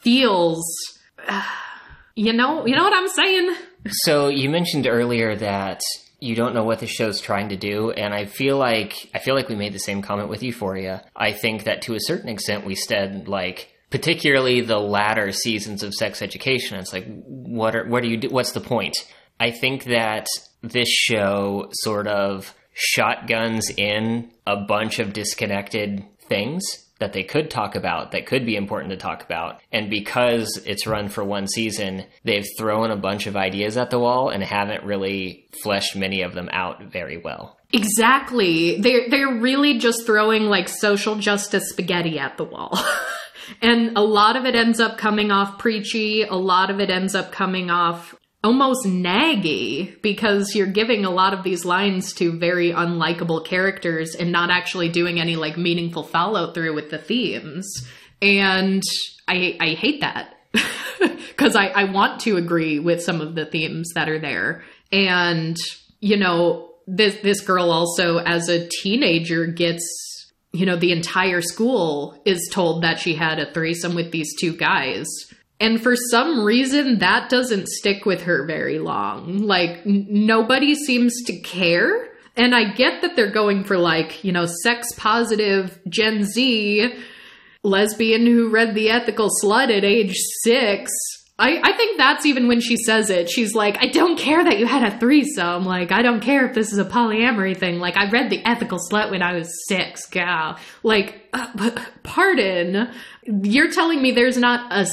feels, uh, you know, you know what I'm saying? So you mentioned earlier that you don't know what the show's trying to do and i feel like i feel like we made the same comment with euphoria i think that to a certain extent we said like particularly the latter seasons of sex education. It's like, what are, what do you do? What's the point? I think that this show sort of shotguns in a bunch of disconnected things that they could talk about that could be important to talk about. And because it's run for one season, they've thrown a bunch of ideas at the wall and haven't really fleshed many of them out very well. Exactly. They're they're really just throwing like social justice spaghetti at the wall. And a lot of it ends up coming off preachy. A lot of it ends up coming off almost naggy because you're giving a lot of these lines to very unlikable characters and not actually doing any like meaningful follow through with the themes. And I, I hate that because I, I want to agree with some of the themes that are there. And, you know, this, this girl also as a teenager gets you know, the entire school is told that she had a threesome with these two guys. And for some reason, that doesn't stick with her very long. Like, n- nobody seems to care. And I get that they're going for, like, you know, sex positive Gen Z lesbian who read The Ethical Slut at age six I, I think that's even when she says it. She's like, I don't care that you had a threesome. Like, I don't care if this is a polyamory thing. Like, I read The Ethical Slut when I was six, gal. Like, uh, pardon. You're telling me there's not a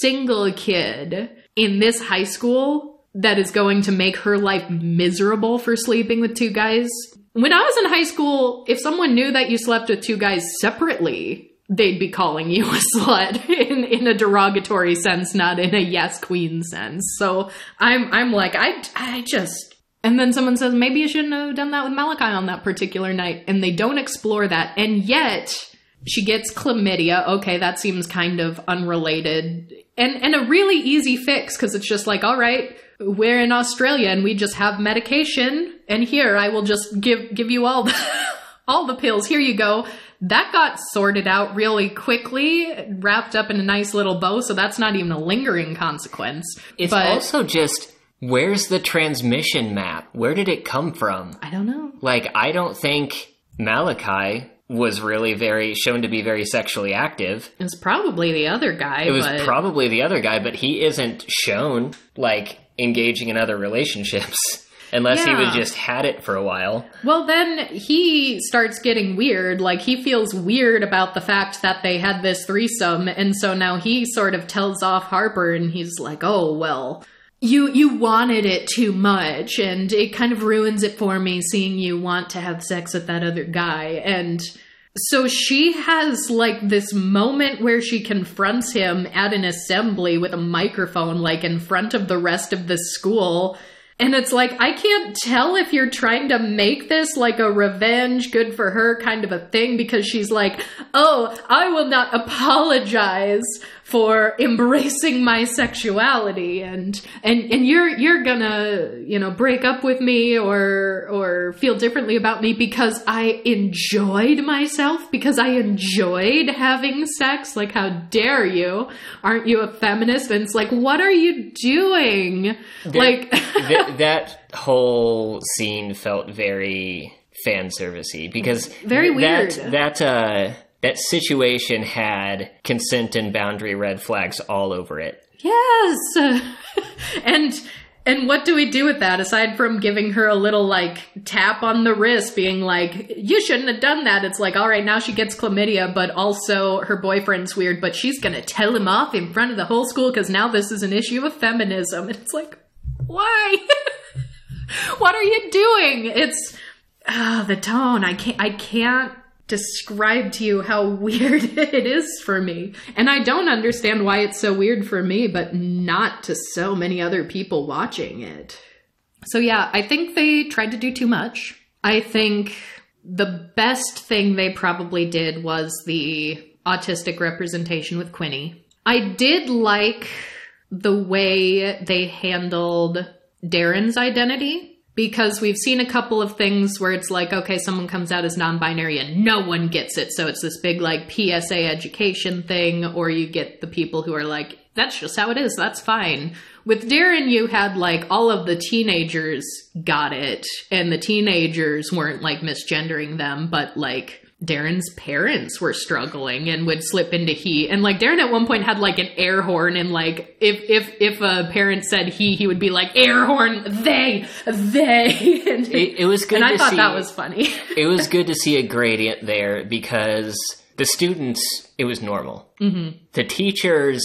single kid in this high school that is going to make her life miserable for sleeping with two guys? When I was in high school, if someone knew that you slept with two guys separately, they'd be calling you a slut in, in a derogatory sense, not in a yes queen sense. So I'm I'm like I I just and then someone says maybe you shouldn't have done that with Malachi on that particular night, and they don't explore that, and yet she gets chlamydia. Okay, that seems kind of unrelated, and and a really easy fix because it's just like all right. We're in Australia and we just have medication, and here I will just give give you all the all the pills. Here you go that got sorted out really quickly, wrapped up in a nice little bow, so that's not even a lingering consequence. It's but, also just where's the transmission map? Where did it come from? I don't know. Like, I don't think Malachi was really very shown to be very sexually active. It's probably the other guy. It was but... probably the other guy, but he isn't shown like engaging in other relationships. unless yeah. he was just had it for a while. Well, then he starts getting weird. Like he feels weird about the fact that they had this threesome, and so now he sort of tells off Harper, and he's like, "Oh well." You you wanted it too much and it kind of ruins it for me seeing you want to have sex with that other guy and so she has like this moment where she confronts him at an assembly with a microphone, like in front of the rest of the school, And it's like, I can't tell if you're trying to make this like a revenge, good for her kind of a thing because she's like, oh, I will not apologize for embracing my sexuality and and and you're you're gonna you know break up with me or or feel differently about me because I enjoyed myself because I enjoyed having sex. Like how dare you? Aren't you a feminist? And it's like what are you doing? Like Th- that whole scene felt very fan servicey because Very weird. That, that uh, that situation had consent and boundary red flags all over it. Yes. and and what do we do with that aside from giving her a little like tap on the wrist being like you shouldn't have done that. It's like all right, now she gets chlamydia, but also her boyfriend's weird, but she's going to tell him off in front of the whole school cuz now this is an issue of feminism. And it's like why? what are you doing? It's ah, the tone. I can't I can't describe to you how weird it is for me. And I don't understand why it's so weird for me, but not to so many other people watching it. So, yeah, I think they tried to do too much. I think the best thing they probably did was the autistic representation with Quinni. I did like the way they handled Darren's identity because we've seen a couple of things where it's like, okay, someone comes out as non binary and no one gets it. So it's this big, like, PSA education thing, or you get the people who are like, that's just how it is, that's fine. With Darren, you had like all of the teenagers got it, and the teenagers weren't like misgendering them, but like, Darren's parents were struggling and would slip into he. And like Darren at one point had like an air horn and like if if if a parent said he, he would be like air horn they they. And It, it was good. and I thought see, that was funny. it was good to see a gradient there because the students it was normal. Mm-hmm. The teachers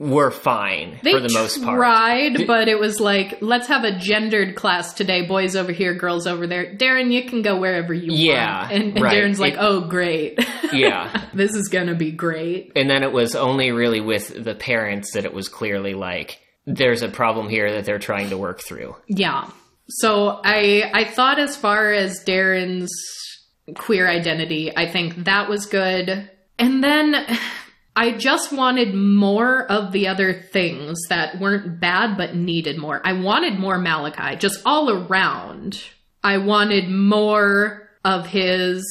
were fine They for the most part. tried, but it was like, let's have a gendered class today. Boys over here, girls over there. Darren, you can go wherever you Yeah, want. And, and right. Darren's like, It- oh, great. Yeah. this is gonna be great. And then it was only really with the parents that it was clearly like there's a problem here that they're trying to work through. Yeah. So I I thought as far as Darren's queer identity, I think that was good. And then I just wanted more of the other things that weren't bad but needed more. I wanted more Malachi just all around. I wanted more of his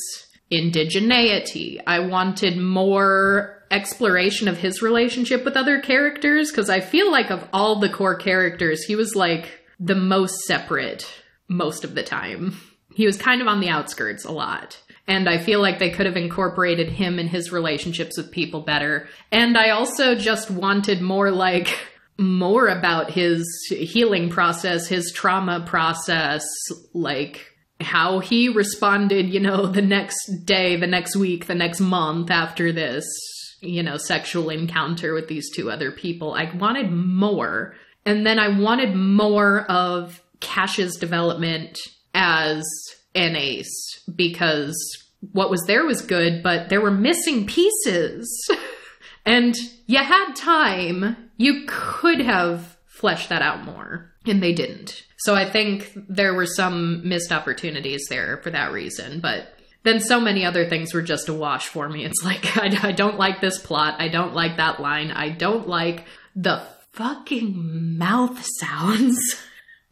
indigeneity. I wanted more exploration of his relationship with other characters because I feel like of all the core characters, he was like the most separate most of the time. He was kind of on the outskirts a lot. And I feel like they could have incorporated him and his relationships with people better. And I also just wanted more like more about his healing process, his trauma process, like how he responded, you know, the next day, the next week, the next month after this, you know, sexual encounter with these two other people. I wanted more. And then I wanted more of Cash's development as an ace because what was there was good, but there were missing pieces. and you had time. You could have fleshed that out more, and they didn't. So I think there were some missed opportunities there for that reason, but then so many other things were just a wash for me. It's like, I, I don't like this plot. I don't like that line. I don't like the fucking mouth sounds.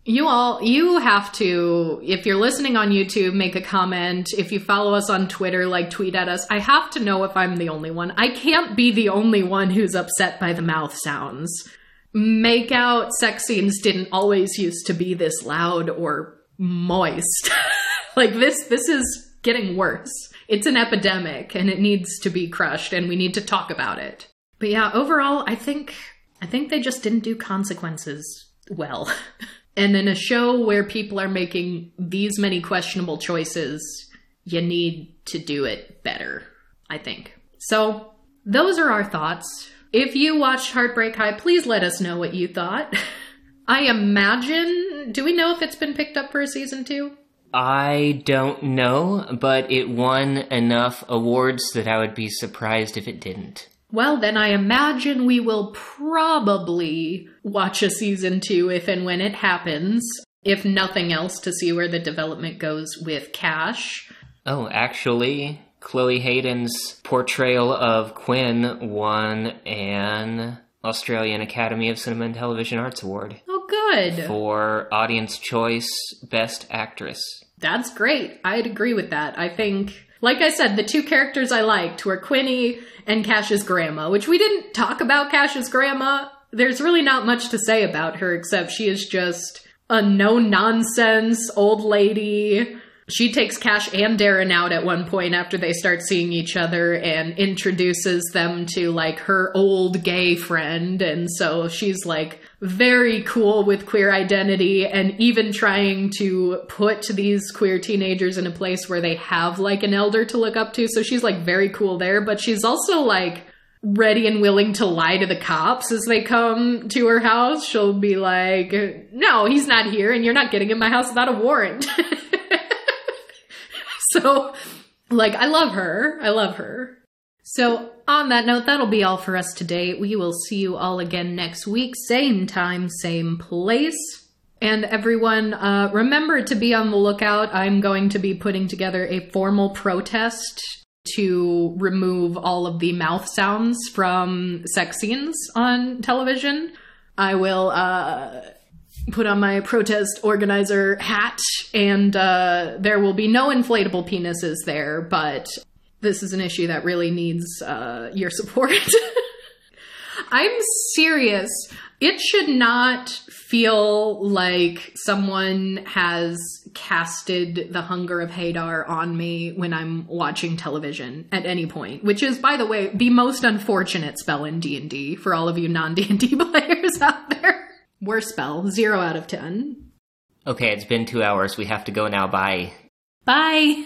You all, you have to, if you're listening on YouTube, make a comment. If you follow us on Twitter, like tweet at us. I have to know if I'm the only one. I can't be the only one who's upset by the mouth sounds. Make out sex scenes didn't always used to be this loud or moist. like this, this is getting worse. It's an epidemic and it needs to be crushed and we need to talk about it. But yeah, overall, I think, I think they just didn't do consequences well. And in a show where people are making these many questionable choices, you need to do it better, I think. So, those are our thoughts. If you watched Heartbreak High, please let us know what you thought. I imagine. Do we know if it's been picked up for a season two? I don't know, but it won enough awards that I would be surprised if it didn't. Well, then I imagine we will probably watch a season two if and when it happens. if nothing else, to see where the development goes with Cash. Oh, actually, Chloe Hayden's portrayal of Quinn won an Australian Academy of Cinema and Television Arts Award Oh, good. for Audience Choice Best Actress. That's great. I'd agree with that. I think, like I said, the two characters I liked were Quinni and Cash's grandma, which we didn't talk about Cash's grandma. There's really not much to say about her except she is just a no nonsense old lady. She takes Cash and Darren out at one point after they start seeing each other and introduces them to like her old gay friend. And so she's like very cool with queer identity and even trying to put these queer teenagers in a place where they have like an elder to look up to. So she's like very cool there, but she's also like ready and willing to lie to the cops as they come to her house. She'll be like, no, he's not here and you're not getting in my house without a warrant. so, like, I love her. I love her. So, on that note, that'll be all for us today. We will see you all again next week, same time, same place. And everyone, uh, remember to be on the lookout. I'm going to be putting together a formal protest to remove all of the mouth sounds from sex scenes on television. I will uh, put on my protest organizer hat, and uh, there will be no inflatable penises there, but this is an issue that really needs uh, your support. I'm serious. It should not feel like someone has casted the hunger of Hadar on me when I'm watching television at any point, which is, by the way, the most unfortunate spell in D&D for all of you non-D&D players out there. Worst spell, 0 out of 10. Okay, it's been two hours. We have to go now. Bye. Bye!